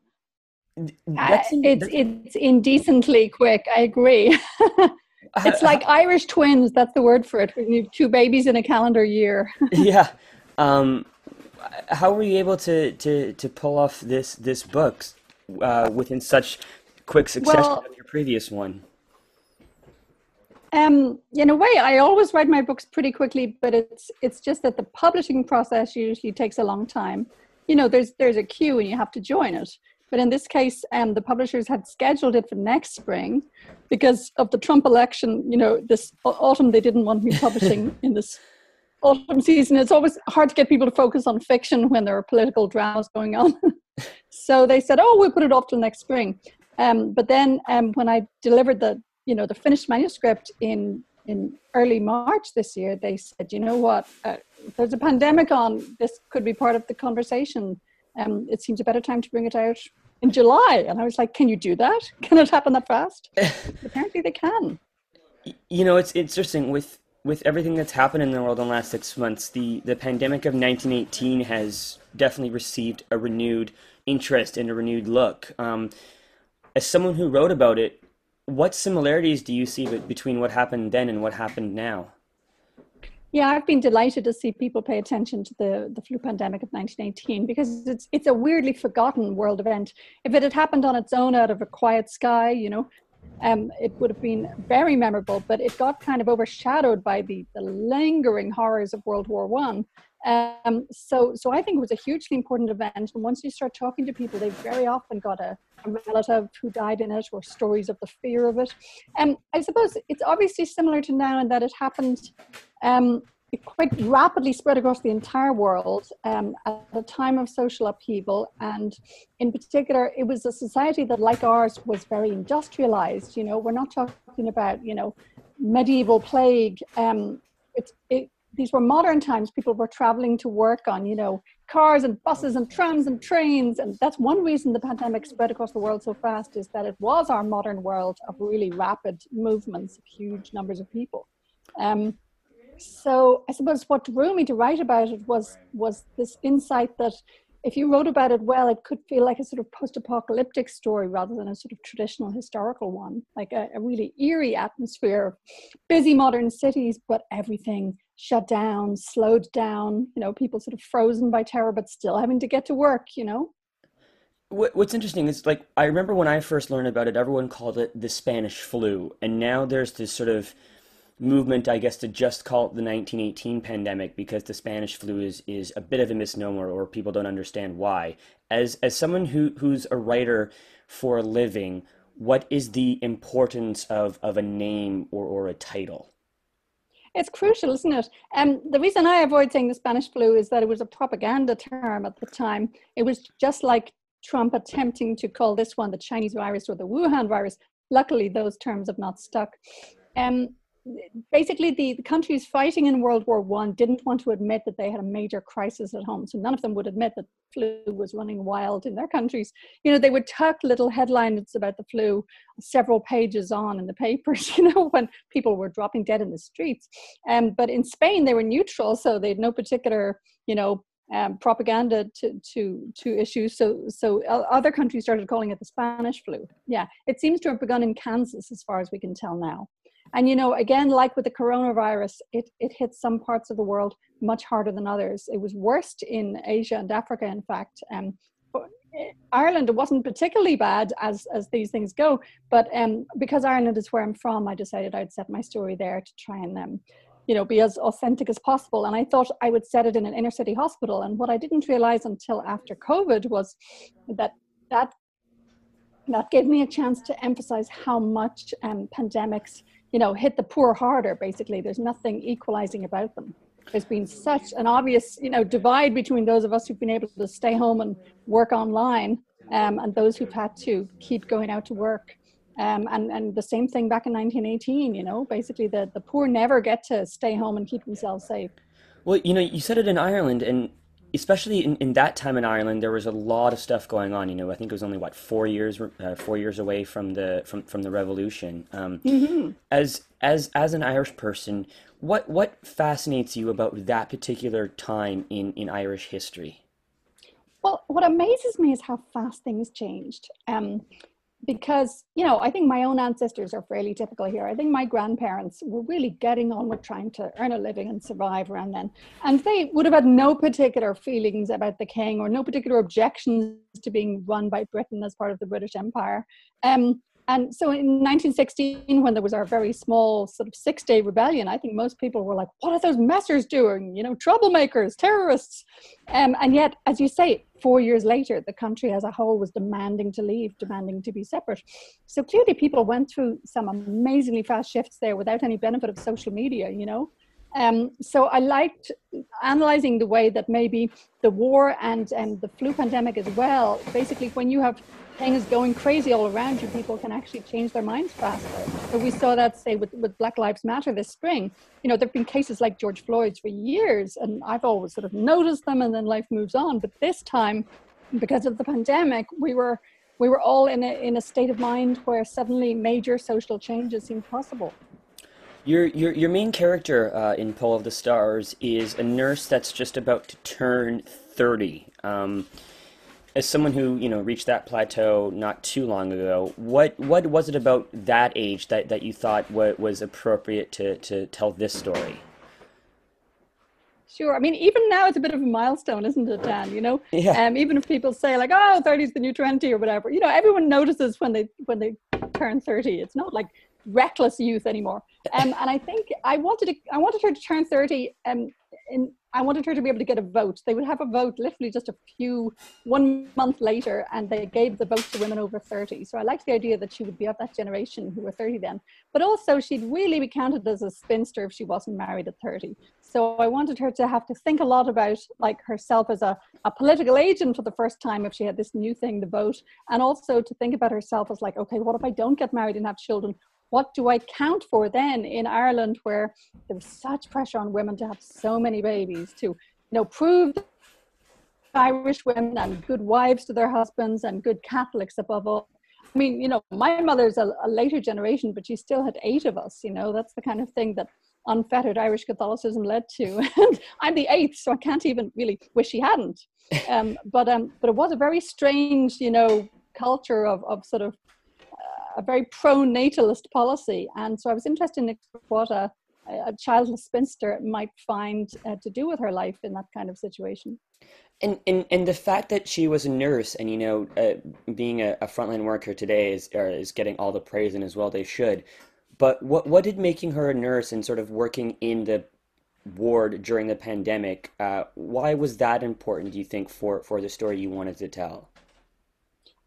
D: that's, it's it's indecently quick. I agree. it's like Irish twins. That's the word for it. We two babies in a calendar year.
B: yeah. Um, how were you able to to to pull off this this book uh, within such quick succession well, of your previous one?
D: Um, in a way, I always write my books pretty quickly, but it's it's just that the publishing process usually takes a long time. You know, there's there's a queue and you have to join it. But in this case, um, the publishers had scheduled it for next spring because of the Trump election. You know, this autumn they didn't want me publishing in this autumn season. It's always hard to get people to focus on fiction when there are political dramas going on. so they said, "Oh, we'll put it off till next spring." Um, but then um, when I delivered the you know the finished manuscript in in early March this year, they said, "You know what? Uh, there's a pandemic on. This could be part of the conversation." um, it seems a better time to bring it out in July. And I was like, can you do that? Can it happen that fast? Apparently they can.
B: You know, it's interesting with with everything that's happened in the world in the last six months. The the pandemic of 1918 has definitely received a renewed interest and a renewed look. Um, as someone who wrote about it, what similarities do you see between what happened then and what happened now?
D: Yeah, I've been delighted to see people pay attention to the, the flu pandemic of 1918 because it's it's a weirdly forgotten world event. If it had happened on its own out of a quiet sky, you know, um, it would have been very memorable. But it got kind of overshadowed by the, the lingering horrors of World War One. Um, so, so I think it was a hugely important event. And once you start talking to people, they've very often got a, a relative who died in it or stories of the fear of it. And um, I suppose it's obviously similar to now in that it happened um, it quite rapidly spread across the entire world um, at a time of social upheaval. And in particular, it was a society that, like ours, was very industrialized. You know, we're not talking about, you know, medieval plague. Um, it, it, these were modern times. People were traveling to work on, you know, cars and buses and trams and trains. And that's one reason the pandemic spread across the world so fast is that it was our modern world of really rapid movements of huge numbers of people. Um, so I suppose what drew me to write about it was was this insight that if you wrote about it well, it could feel like a sort of post-apocalyptic story rather than a sort of traditional historical one, like a, a really eerie atmosphere of busy modern cities, but everything shut down, slowed down, you know, people sort of frozen by terror, but still having to get to work, you know?
B: What's interesting is like, I remember when I first learned about it, everyone called it the Spanish flu. And now there's this sort of movement, I guess, to just call it the 1918 pandemic because the Spanish flu is, is a bit of a misnomer or people don't understand why. As, as someone who, who's a writer for a living, what is the importance of, of a name or, or a title?
D: It's crucial, isn't it? And um, the reason I avoid saying the Spanish flu is that it was a propaganda term at the time. It was just like Trump attempting to call this one the Chinese virus or the Wuhan virus. Luckily, those terms have not stuck. Um, basically the, the countries fighting in World War One didn't want to admit that they had a major crisis at home. So none of them would admit that flu was running wild in their countries. You know, they would tuck little headlines about the flu several pages on in the papers, you know, when people were dropping dead in the streets. Um, but in Spain, they were neutral, so they had no particular, you know, um, propaganda to to to issues. So so other countries started calling it the Spanish flu. Yeah, it seems to have begun in Kansas, as far as we can tell now. And you know, again, like with the coronavirus, it, it hit some parts of the world much harder than others. It was worst in Asia and Africa, in fact. Um, eh, Ireland, it wasn't particularly bad as as these things go, but um, because Ireland is where I'm from, I decided I'd set my story there to try and um, you know, be as authentic as possible. And I thought I would set it in an inner city hospital. And what I didn't realize until after COVID was that that that gave me a chance to emphasize how much um, pandemics you know, hit the poor harder, basically. There's nothing equalizing about them. There's been such an obvious, you know, divide between those of us who've been able to stay home and work online um, and those who've had to keep going out to work. Um, and, and the same thing back in 1918, you know, basically the, the poor never get to stay home and keep themselves safe.
B: Well, you know, you said it in Ireland, and especially in, in that time in Ireland, there was a lot of stuff going on. You know, I think it was only what four years uh, four years away from the from, from the revolution. Um, mm-hmm. As as as an Irish person, what what fascinates you about that particular time in in Irish history?
D: Well, what amazes me is how fast things changed. Um, because you know i think my own ancestors are fairly typical here i think my grandparents were really getting on with trying to earn a living and survive around then and they would have had no particular feelings about the king or no particular objections to being run by britain as part of the british empire um, and so in 1916, when there was our very small sort of six day rebellion, I think most people were like, what are those messers doing? You know, troublemakers, terrorists. Um, and yet, as you say, four years later, the country as a whole was demanding to leave, demanding to be separate. So clearly, people went through some amazingly fast shifts there without any benefit of social media, you know. Um, so I liked analyzing the way that maybe the war and, and the flu pandemic as well, basically when you have things going crazy all around you, people can actually change their minds faster. So we saw that, say, with, with Black Lives Matter this spring. You know, there have been cases like George Floyd's for years, and I've always sort of noticed them, and then life moves on. But this time, because of the pandemic, we were we were all in a in a state of mind where suddenly major social changes seemed possible.
B: Your, your, your main character uh, in Pull of the Stars is a nurse that's just about to turn 30. Um, as someone who you know reached that plateau not too long ago, what what was it about that age that, that you thought what was appropriate to, to tell this story?
D: Sure. I mean, even now it's a bit of a milestone, isn't it, Dan? You know,
B: Yeah.
D: um, even if people say like, "Oh, 30 is the new 20" or whatever, you know, everyone notices when they when they turn 30. It's not like reckless youth anymore. Um, and I think I wanted to, I wanted her to turn 30. Um, in I wanted her to be able to get a vote. They would have a vote literally just a few one month later, and they gave the vote to women over 30. So I liked the idea that she would be of that generation who were 30 then, but also she'd really be counted as a spinster if she wasn't married at 30. So I wanted her to have to think a lot about like herself as a, a political agent for the first time if she had this new thing the vote, and also to think about herself as like, okay, what if I don't get married and have children? What do I count for then in Ireland, where there was such pressure on women to have so many babies, to you know prove Irish women and good wives to their husbands and good Catholics above all. I mean, you know, my mother's a, a later generation, but she still had eight of us. You know, that's the kind of thing that unfettered Irish Catholicism led to. And I'm the eighth, so I can't even really wish she hadn't. Um, but um, but it was a very strange, you know, culture of of sort of a very pro-natalist policy, and so I was interested in what a a childless spinster might find uh, to do with her life in that kind of situation.
B: And, and and the fact that she was a nurse and you know uh, being a, a frontline worker today is uh, is getting all the praise and as well they should. But what what did making her a nurse and sort of working in the ward during the pandemic? Uh, why was that important? Do you think for for the story you wanted to tell?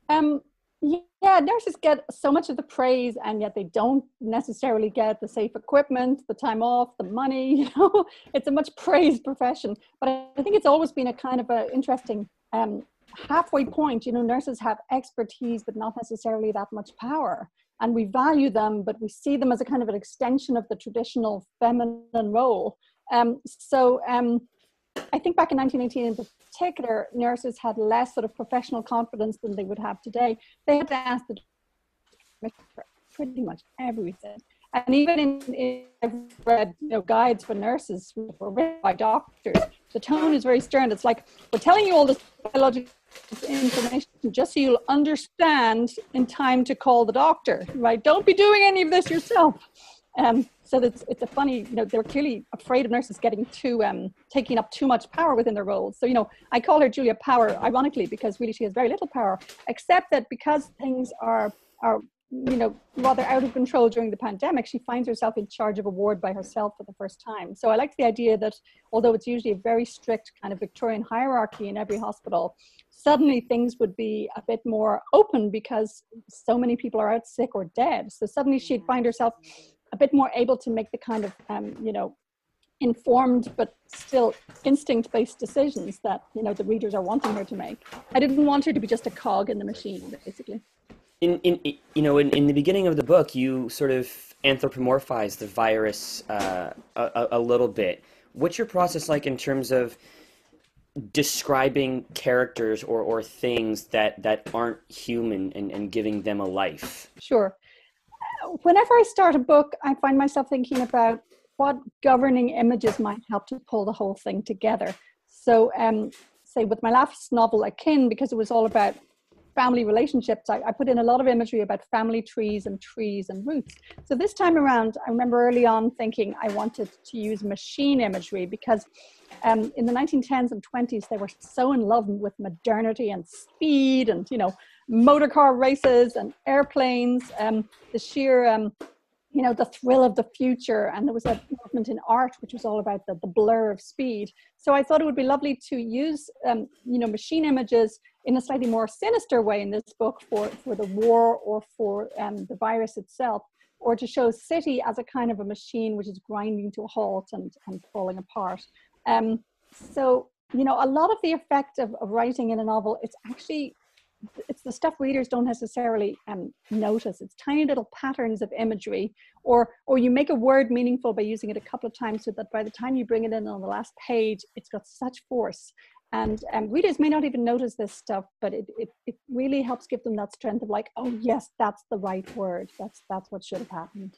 D: Um, yeah, nurses get so much of the praise, and yet they don't necessarily get the safe equipment, the time off, the money. You know, it's a much praised profession, but I think it's always been a kind of a interesting um, halfway point. You know, nurses have expertise, but not necessarily that much power, and we value them, but we see them as a kind of an extension of the traditional feminine role. Um, so. Um, I think back in 1918 in particular, nurses had less sort of professional confidence than they would have today. They had to ask the for pretty much everything. And even in, in I've read you know, guides for nurses were written by doctors. The tone is very stern. It's like we're telling you all this biological information just so you'll understand in time to call the doctor. Right? Don't be doing any of this yourself. Um, so it's it's a funny, you know, they're clearly afraid of nurses getting too um, taking up too much power within their roles. So you know, I call her Julia Power, ironically, because really she has very little power, except that because things are are you know rather out of control during the pandemic, she finds herself in charge of a ward by herself for the first time. So I like the idea that although it's usually a very strict kind of Victorian hierarchy in every hospital, suddenly things would be a bit more open because so many people are out sick or dead. So suddenly she'd find herself a bit more able to make the kind of um, you know informed but still instinct based decisions that you know the readers are wanting her to make. I didn't want her to be just a cog in the machine basically.
B: In, in you know in, in the beginning of the book you sort of anthropomorphize the virus uh, a, a little bit. What's your process like in terms of describing characters or, or things that, that aren't human and, and giving them a life?
D: Sure whenever I start a book, I find myself thinking about what governing images might help to pull the whole thing together. So, um, say with my last novel, Akin, because it was all about family relationships, I, I, put in a lot of imagery about family trees and trees and roots. So this time around, I remember early on thinking I wanted to use machine imagery because um, in the 1910s and 20s, they were so in love with modernity and speed and, you know, motor car races and airplanes, um, the sheer, um, you know, the thrill of the future. And there was a movement in art which was all about the, the blur of speed. So I thought it would be lovely to use, um, you know, machine images in a slightly more sinister way in this book for, for the war or for um, the virus itself, or to show city as a kind of a machine which is grinding to a halt and, and falling apart. Um, so, you know, a lot of the effect of, of writing in a novel, it's actually it's the stuff readers don't necessarily um, notice. It's tiny little patterns of imagery, or or you make a word meaningful by using it a couple of times, so that by the time you bring it in on the last page, it's got such force. And um, readers may not even notice this stuff, but it, it, it really helps give them that strength of like, oh yes, that's the right word. That's that's what should have happened.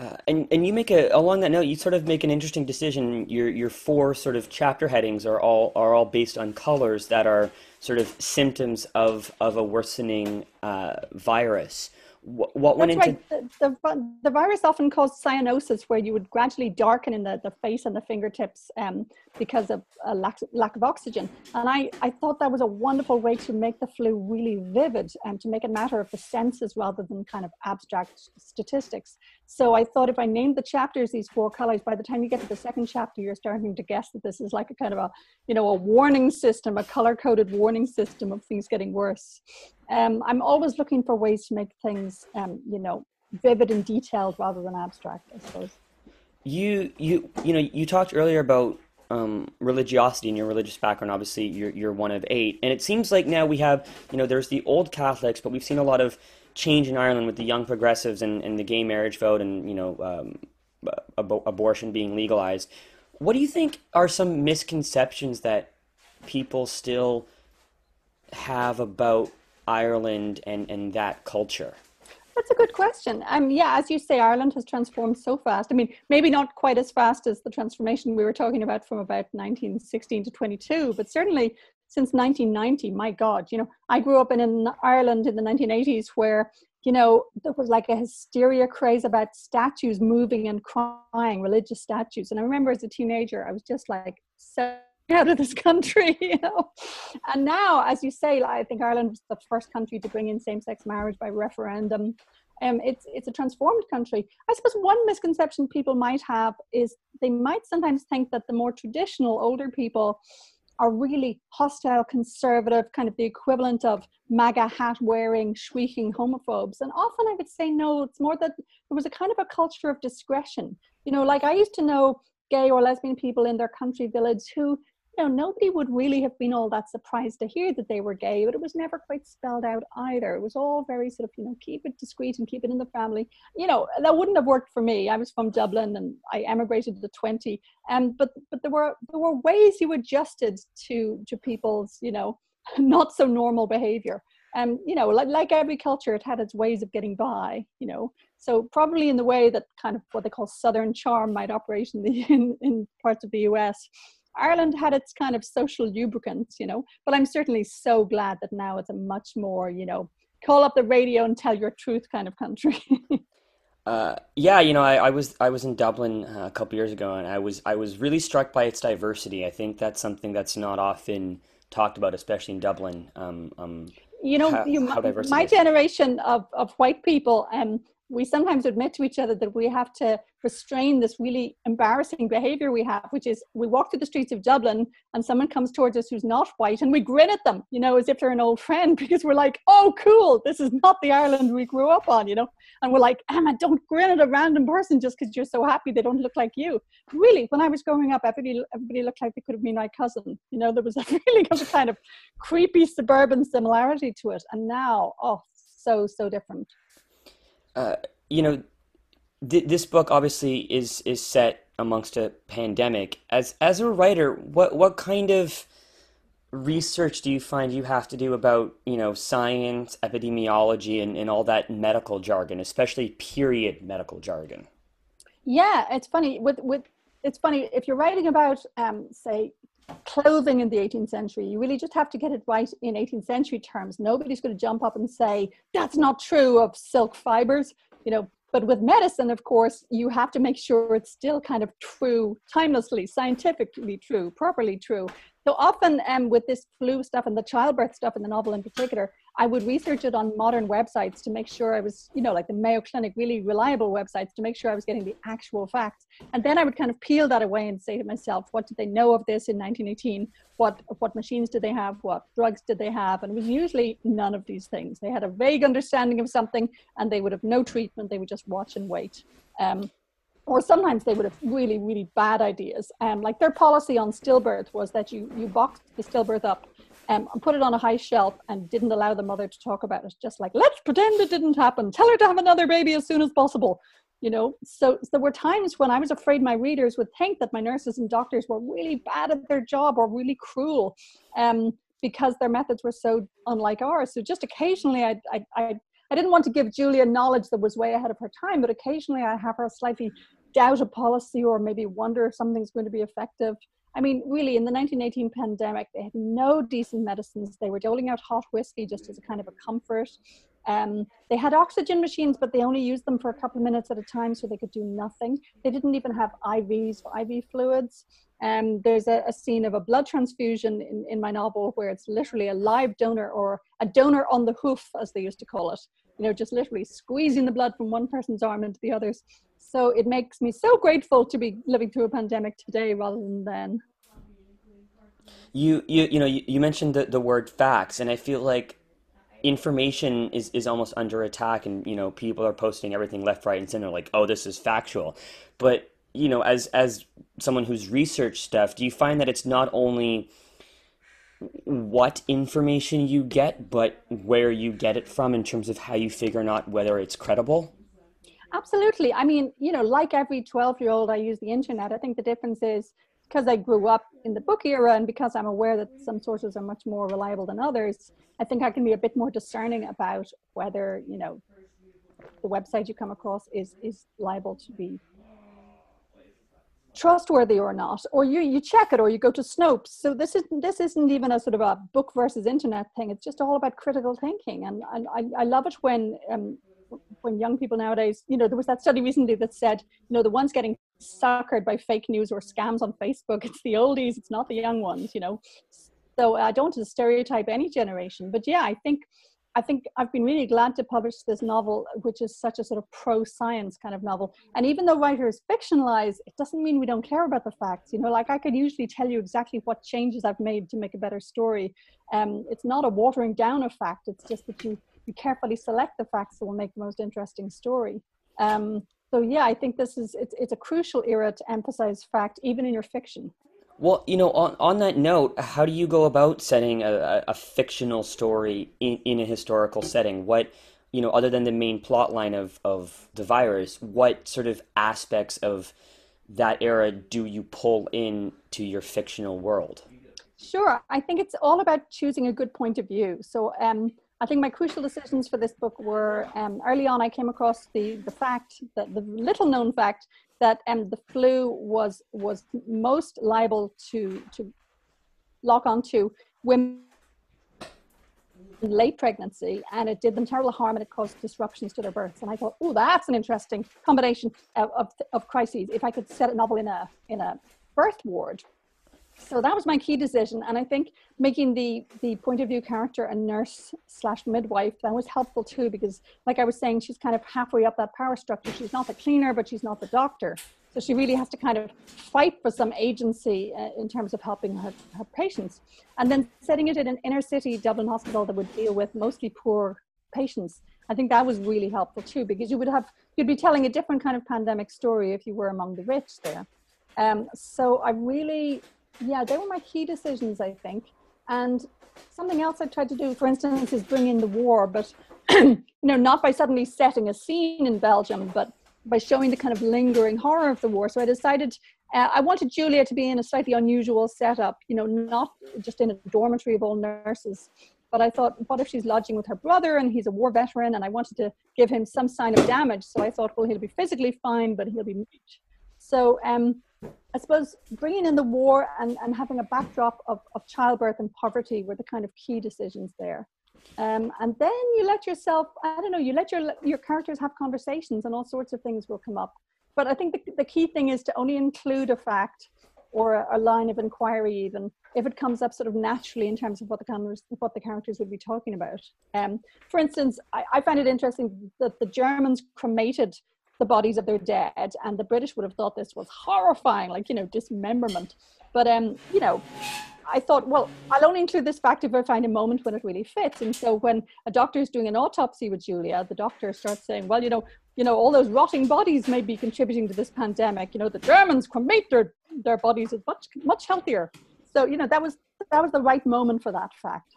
B: Uh, and and you make a along that note, you sort of make an interesting decision. Your your four sort of chapter headings are all are all based on colors that are sort of symptoms of of a worsening uh, virus. What, what went into
D: right. The, the, the virus often caused cyanosis, where you would gradually darken in the, the face and the fingertips um, because of a lack, lack of oxygen. And I, I thought that was a wonderful way to make the flu really vivid and to make it matter of the senses rather than kind of abstract statistics. So I thought if I named the chapters these four colors, by the time you get to the second chapter, you're starting to guess that this is like a kind of a, you know, a warning system, a color coded warning system of things getting worse um, I'm always looking for ways to make things, um, you know, vivid and detailed rather than abstract. I suppose.
B: You you you know you talked earlier about um, religiosity and your religious background. Obviously, you're you're one of eight, and it seems like now we have you know there's the old Catholics, but we've seen a lot of change in Ireland with the young progressives and, and the gay marriage vote and you know um, ab- abortion being legalized. What do you think are some misconceptions that people still have about Ireland and, and that culture?
D: That's a good question. Um, yeah, as you say, Ireland has transformed so fast. I mean, maybe not quite as fast as the transformation we were talking about from about 1916 to 22, but certainly since 1990, my God, you know, I grew up in an Ireland in the 1980s where, you know, there was like a hysteria craze about statues moving and crying, religious statues. And I remember as a teenager, I was just like so out of this country, you know. And now, as you say, I think Ireland was the first country to bring in same-sex marriage by referendum. Um, it's it's a transformed country. I suppose one misconception people might have is they might sometimes think that the more traditional older people are really hostile, conservative, kind of the equivalent of MAGA hat wearing, shrieking homophobes. And often I would say no. It's more that there was a kind of a culture of discretion. You know, like I used to know gay or lesbian people in their country village who nobody would really have been all that surprised to hear that they were gay, but it was never quite spelled out either. It was all very sort of, you know, keep it discreet and keep it in the family. You know, that wouldn't have worked for me. I was from Dublin and I emigrated at 20. Um, but but there were there were ways you adjusted to to people's, you know, not so normal behavior. Um, you know, like, like every culture, it had its ways of getting by, you know. So probably in the way that kind of what they call Southern charm might operate in the in, in parts of the US. Ireland had its kind of social lubricants, you know, but I'm certainly so glad that now it's a much more, you know, call up the radio and tell your truth kind of country.
B: uh, yeah, you know, I, I, was I was in Dublin uh, a couple years ago, and I was I was really struck by its diversity. I think that's something that's not often talked about, especially in Dublin. Um, um,
D: you know, how, you, how my generation of, of white people, um, we sometimes admit to each other that we have to restrain this really embarrassing behavior we have, which is we walk through the streets of Dublin and someone comes towards us who's not white and we grin at them, you know, as if they're an old friend because we're like, oh, cool, this is not the Ireland we grew up on, you know. And we're like, Emma, don't grin at a random person just because you're so happy they don't look like you. Really, when I was growing up, everybody, everybody looked like they could have been my cousin. You know, there was a a kind of creepy suburban similarity to it. And now, oh, so, so different.
B: Uh, you know, th- this book obviously is is set amongst a pandemic. As as a writer, what what kind of research do you find you have to do about you know science, epidemiology, and, and all that medical jargon, especially period medical jargon?
D: Yeah, it's funny with with it's funny if you're writing about um, say clothing in the 18th century. You really just have to get it right in 18th century terms. Nobody's going to jump up and say, that's not true of silk fibers. You know, but with medicine, of course, you have to make sure it's still kind of true, timelessly, scientifically true, properly true. So often um, with this flu stuff and the childbirth stuff in the novel in particular, I would research it on modern websites to make sure I was, you know, like the Mayo Clinic, really reliable websites to make sure I was getting the actual facts. And then I would kind of peel that away and say to myself, what did they know of this in 1918? What, what machines did they have? What drugs did they have? And it was usually none of these things. They had a vague understanding of something and they would have no treatment. They would just watch and wait. Um, or sometimes they would have really, really bad ideas. Um, like their policy on stillbirth was that you, you boxed the stillbirth up um, and put it on a high shelf and didn't allow the mother to talk about it. Just like, let's pretend it didn't happen. Tell her to have another baby as soon as possible. You know, so, so there were times when I was afraid my readers would think that my nurses and doctors were really bad at their job or really cruel um, because their methods were so unlike ours. So just occasionally I, I, I I didn't want to give Julia knowledge that was way ahead of her time, but occasionally I have her slightly doubt a policy or maybe wonder if something's going to be effective. I mean, really, in the 1918 pandemic, they had no decent medicines. They were doling out hot whiskey just as a kind of a comfort. Um, they had oxygen machines, but they only used them for a couple of minutes at a time, so they could do nothing. They didn't even have IVs for IV fluids. Um, there's a, a, scene of a blood transfusion in, in my novel where it's literally a live donor or a donor on the hoof, as they used to call it. You know, just literally squeezing the blood from one person's arm into the other's. So it makes me so grateful to be living through a pandemic today rather than then.
B: You you you know you, you mentioned the, the word facts, and I feel like information is, is almost under attack and you know people are posting everything left right and center like oh this is factual but you know as as someone who's researched stuff do you find that it's not only what information you get but where you get it from in terms of how you figure out whether it's credible
D: absolutely. I mean you know like every 12 year old i use the internet. I think the difference is because I grew up in the book era and because I'm aware that some sources are much more reliable than others, I think I can be a bit more discerning about whether, you know, the website you come across is is liable to be trustworthy or not. Or you you check it or you go to snopes. So this isn't this isn't even a sort of a book versus internet thing. It's just all about critical thinking. And, and I, I love it when um, when young people nowadays, you know, there was that study recently that said, you know, the ones getting suckered by fake news or scams on Facebook, it's the oldies, it's not the young ones, you know. So I don't want to stereotype any generation, but yeah, I think I think I've been really glad to publish this novel, which is such a sort of pro science kind of novel. And even though writers fictionalize, it doesn't mean we don't care about the facts. You know, like I could usually tell you exactly what changes I've made to make a better story. Um, it's not a watering down of fact, it's just that you you carefully select the facts that will make the most interesting story. Um, so yeah, I think this is it's, it's a crucial era to emphasize fact even in your fiction.
B: Well, you know, on, on that note, how do you go about setting a, a fictional story in, in a historical setting? What, you know, other than the main plot line of, of the virus, what sort of aspects of that era do you pull in to your fictional world?
D: Sure. I think it's all about choosing a good point of view. So, um, I think my crucial decisions for this book were um, early on. I came across the the fact that the little known fact that um, the flu was was most liable to to lock onto women in late pregnancy, and it did them terrible harm, and it caused disruptions to their births. And I thought, oh, that's an interesting combination of, of, of crises. If I could set a novel in a in a birth ward so that was my key decision and i think making the the point of view character a nurse slash midwife that was helpful too because like i was saying she's kind of halfway up that power structure. She's not the cleaner but she's not the doctor. So she really has to kind of fight for some agency uh, in terms of helping her, her patients. And then setting it in an inner city dublin hospital that would deal with mostly poor patients i think that was really helpful too because you would have you'd be telling a different kind of pandemic story if you were among the rich there. Um, so i really yeah, they were my key decisions, I think. And something else I tried to do, for instance, is bring in the war, but you know, not by suddenly setting a scene in Belgium, but by showing the kind of lingering horror of the war. So I decided uh, I wanted Julia to be in a slightly unusual setup, you know, not just in a dormitory of all nurses. But I thought, what if she's lodging with her brother and he's a war veteran and I wanted to give him some sign of damage. So I thought, well, he'll be physically fine, but he'll be mute. So um, I suppose bringing in the war and, and having a backdrop of, of childbirth and poverty were the kind of key decisions there. Um, and then you let yourself, I don't know, you let your, your characters have conversations and all sorts of things will come up. But I think the, the key thing is to only include a fact or a, a line of inquiry even if it comes up sort of naturally in terms of what the, what the characters would be talking about. Um, for instance, I, I find it interesting that the Germans cremated the bodies of their dead and the british would have thought this was horrifying like you know dismemberment but um you know I thought, well, I'll only include this fact if I find a moment when it really fits. And so when a doctor is doing an autopsy with Julia, the doctor starts saying, well, you know, you know, all those rotting bodies may be contributing to this pandemic. You know, the Germans cremate their, their bodies is much much healthier. So you know that was that was the right moment for that fact.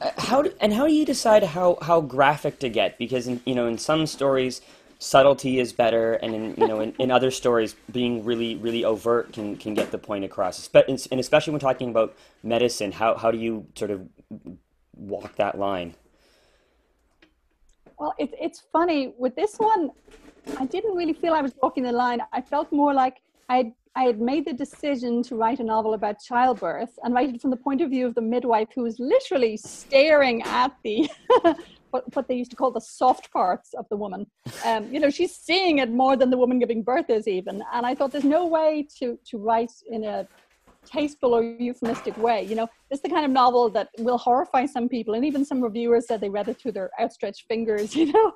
B: Uh, how do, and how do you decide how how graphic to get? Because in, you know, in some stories subtlety is better and in you know in, in other stories being really really overt can can get the point across. And especially when talking about medicine how how do you sort of walk that line?
D: Well it's it's funny. With this one i didn't really feel i was walking the line. I felt more like i I had made the decision to write a novel about childbirth and write it from the point of view of the midwife who was literally staring at the what, what they used to call the soft parts of the woman. Um, you know, she's seeing it more than the woman giving birth is even. And I thought there's no way to to write in a tasteful or euphemistic way. You know, it's the kind of novel that will horrify some people, and even some reviewers said they read it through their outstretched fingers. You know,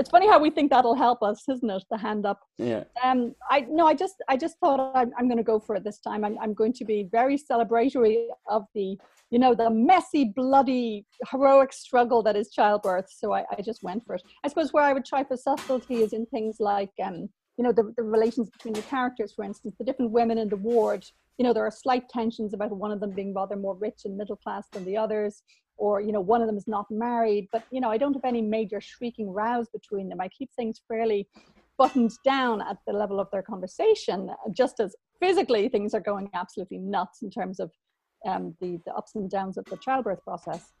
D: it's funny how we think that'll help us, isn't it? The hand up.
B: Yeah.
D: Um, I no, I just I just thought I'm, I'm going to go for it this time. I'm I'm going to be very celebratory of the you know the messy, bloody, heroic struggle that is childbirth. So I, I just went for it. I suppose where I would try for subtlety is in things like um, you know the, the relations between the characters for instance the different women in the ward you know there are slight tensions about one of them being rather more rich and middle class than the others or you know one of them is not married but you know i don't have any major shrieking rows between them. I keep things fairly buttoned down at the level of their conversation just as physically things are going absolutely nuts in terms of um, the, the ups and downs of the childbirth process.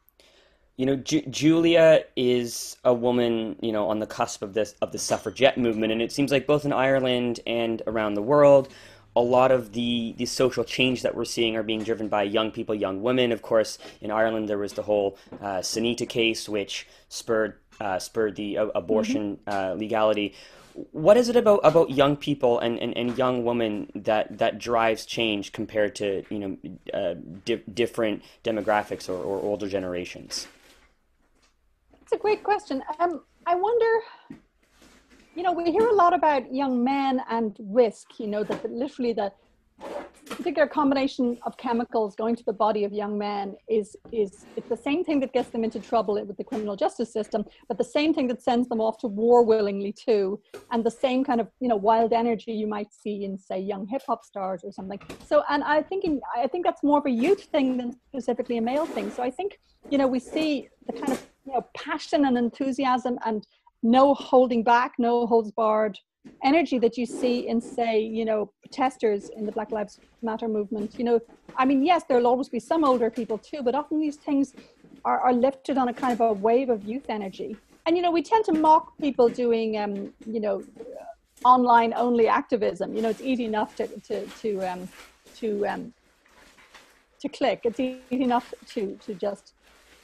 B: You know, Ju- Julia is a woman, you know, on the cusp of this of the suffragette movement, and it seems like both in Ireland and around the world, a lot of the the social change that we're seeing are being driven by young people, young women. Of course, in Ireland there was the whole uh, Savita case, which spurred uh, spurred the uh, abortion mm-hmm. legality. What is it about, about young people and, and, and young women that, that drives change compared to you know uh, di- different demographics or, or older generations?
D: That's a great question. Um, I wonder, you know, we hear a lot about young men and risk, you know, that literally the particular combination of chemicals going to the body of young men is is it's the same thing that gets them into trouble with the criminal justice system but the same thing that sends them off to war willingly too and the same kind of you know wild energy you might see in say young hip hop stars or something. So and i think in, i think that's more of a youth thing than specifically a male thing. So i think you know we see the kind of you know passion and enthusiasm and no holding back no holds barred energy that you see in say you know protesters in the black lives matter movement. You know i mean yes there'll always be some older people too but often these things are, are lifted on a kind of a wave of youth energy. And you know we tend to mock people doing um you know online only activism. You know it's easy enough to to to um to um to click. It's easy enough to to just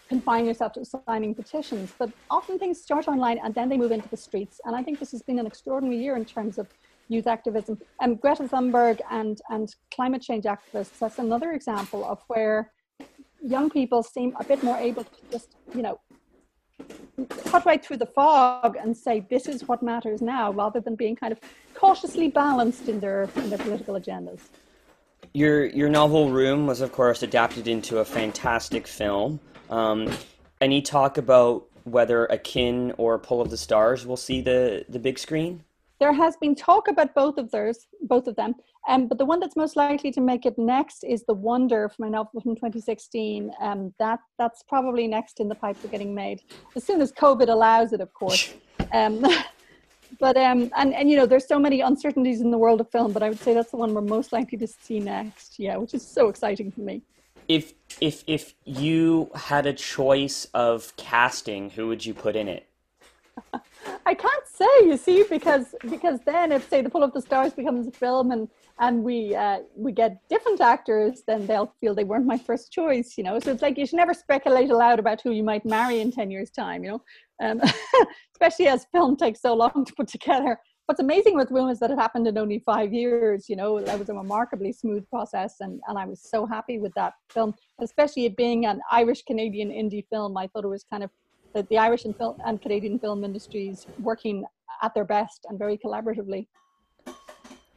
D: confine yourself to signing petitions. But often things start online and then they move into the streets. And I think this has been an extraordinary year in terms of youth activism. And um, Greta Thunberg and, and climate change activists, that's another example of where young people seem a bit more able to just, you know, cut right through the fog and say this is what matters now rather than being kind of cautiously balanced in their in their political agendas.
B: Your your novel Room was of course adapted into a fantastic film. Um, any talk about whether Akin or Pull of the Stars will see the the big screen?
D: There has been talk about both of those, both of them. Um, but the one that's most likely to make it next is The Wonder from my novel from 2016. Um, that that's probably next in the pipe for getting made as soon as COVID allows it, of course. Um, but um, and and you know, there's so many uncertainties in the world of film, but I would say that's the one we're most likely to see next. Yeah, which is so exciting for me
B: if if if you had a choice of casting, who would you put in it?
D: I can't say, you see, because because then if say the Pull of the Stars becomes a film and and we uh, we get different actors, then they'll feel they weren't my first choice, you know. So it's like you should never speculate aloud about who you might marry in ten years' time, you know, um, especially as film takes so long to put together what's amazing with Room is that it happened in only five years. You know, that was a remarkably smooth process, and, and I was so happy with that film, especially it being an Irish Canadian indie film. I thought it was kind of the, the Irish and, film, and Canadian film industries working at their best and very collaboratively.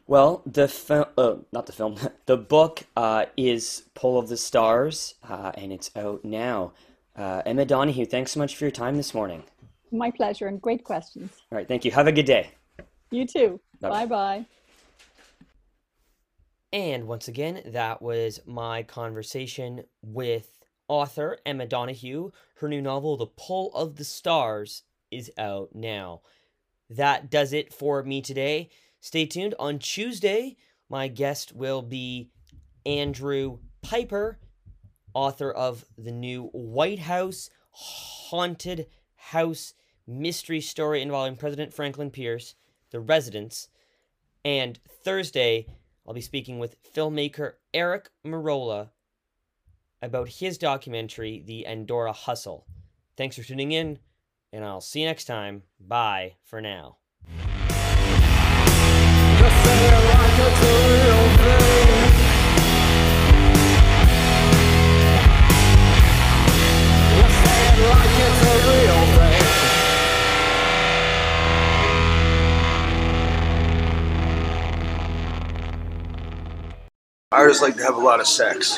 B: Well, the film, uh, not the film, the book uh, is Pull of the Stars, uh, and it's out now. Uh, Emma Donoghue, thanks so much for your time this morning.
D: My pleasure, and great questions.
B: All right, thank you. Have a good day.
D: You too. Bye bye.
B: And once again, that was my conversation with author Emma Donoghue. Her new novel, The Pull of the Stars, is out now. That does it for me today. Stay tuned. On Tuesday, my guest will be Andrew Pyper, author of the new White House Haunted House mystery story involving President Franklin Pierce the Residence. And Thursday, I'll be speaking with filmmaker Eric Merola about his documentary, The Andorra Hustle. Thanks for tuning in, and I'll see you next time. Bye for now.
A: like it's a real I just like to have a lot of sex.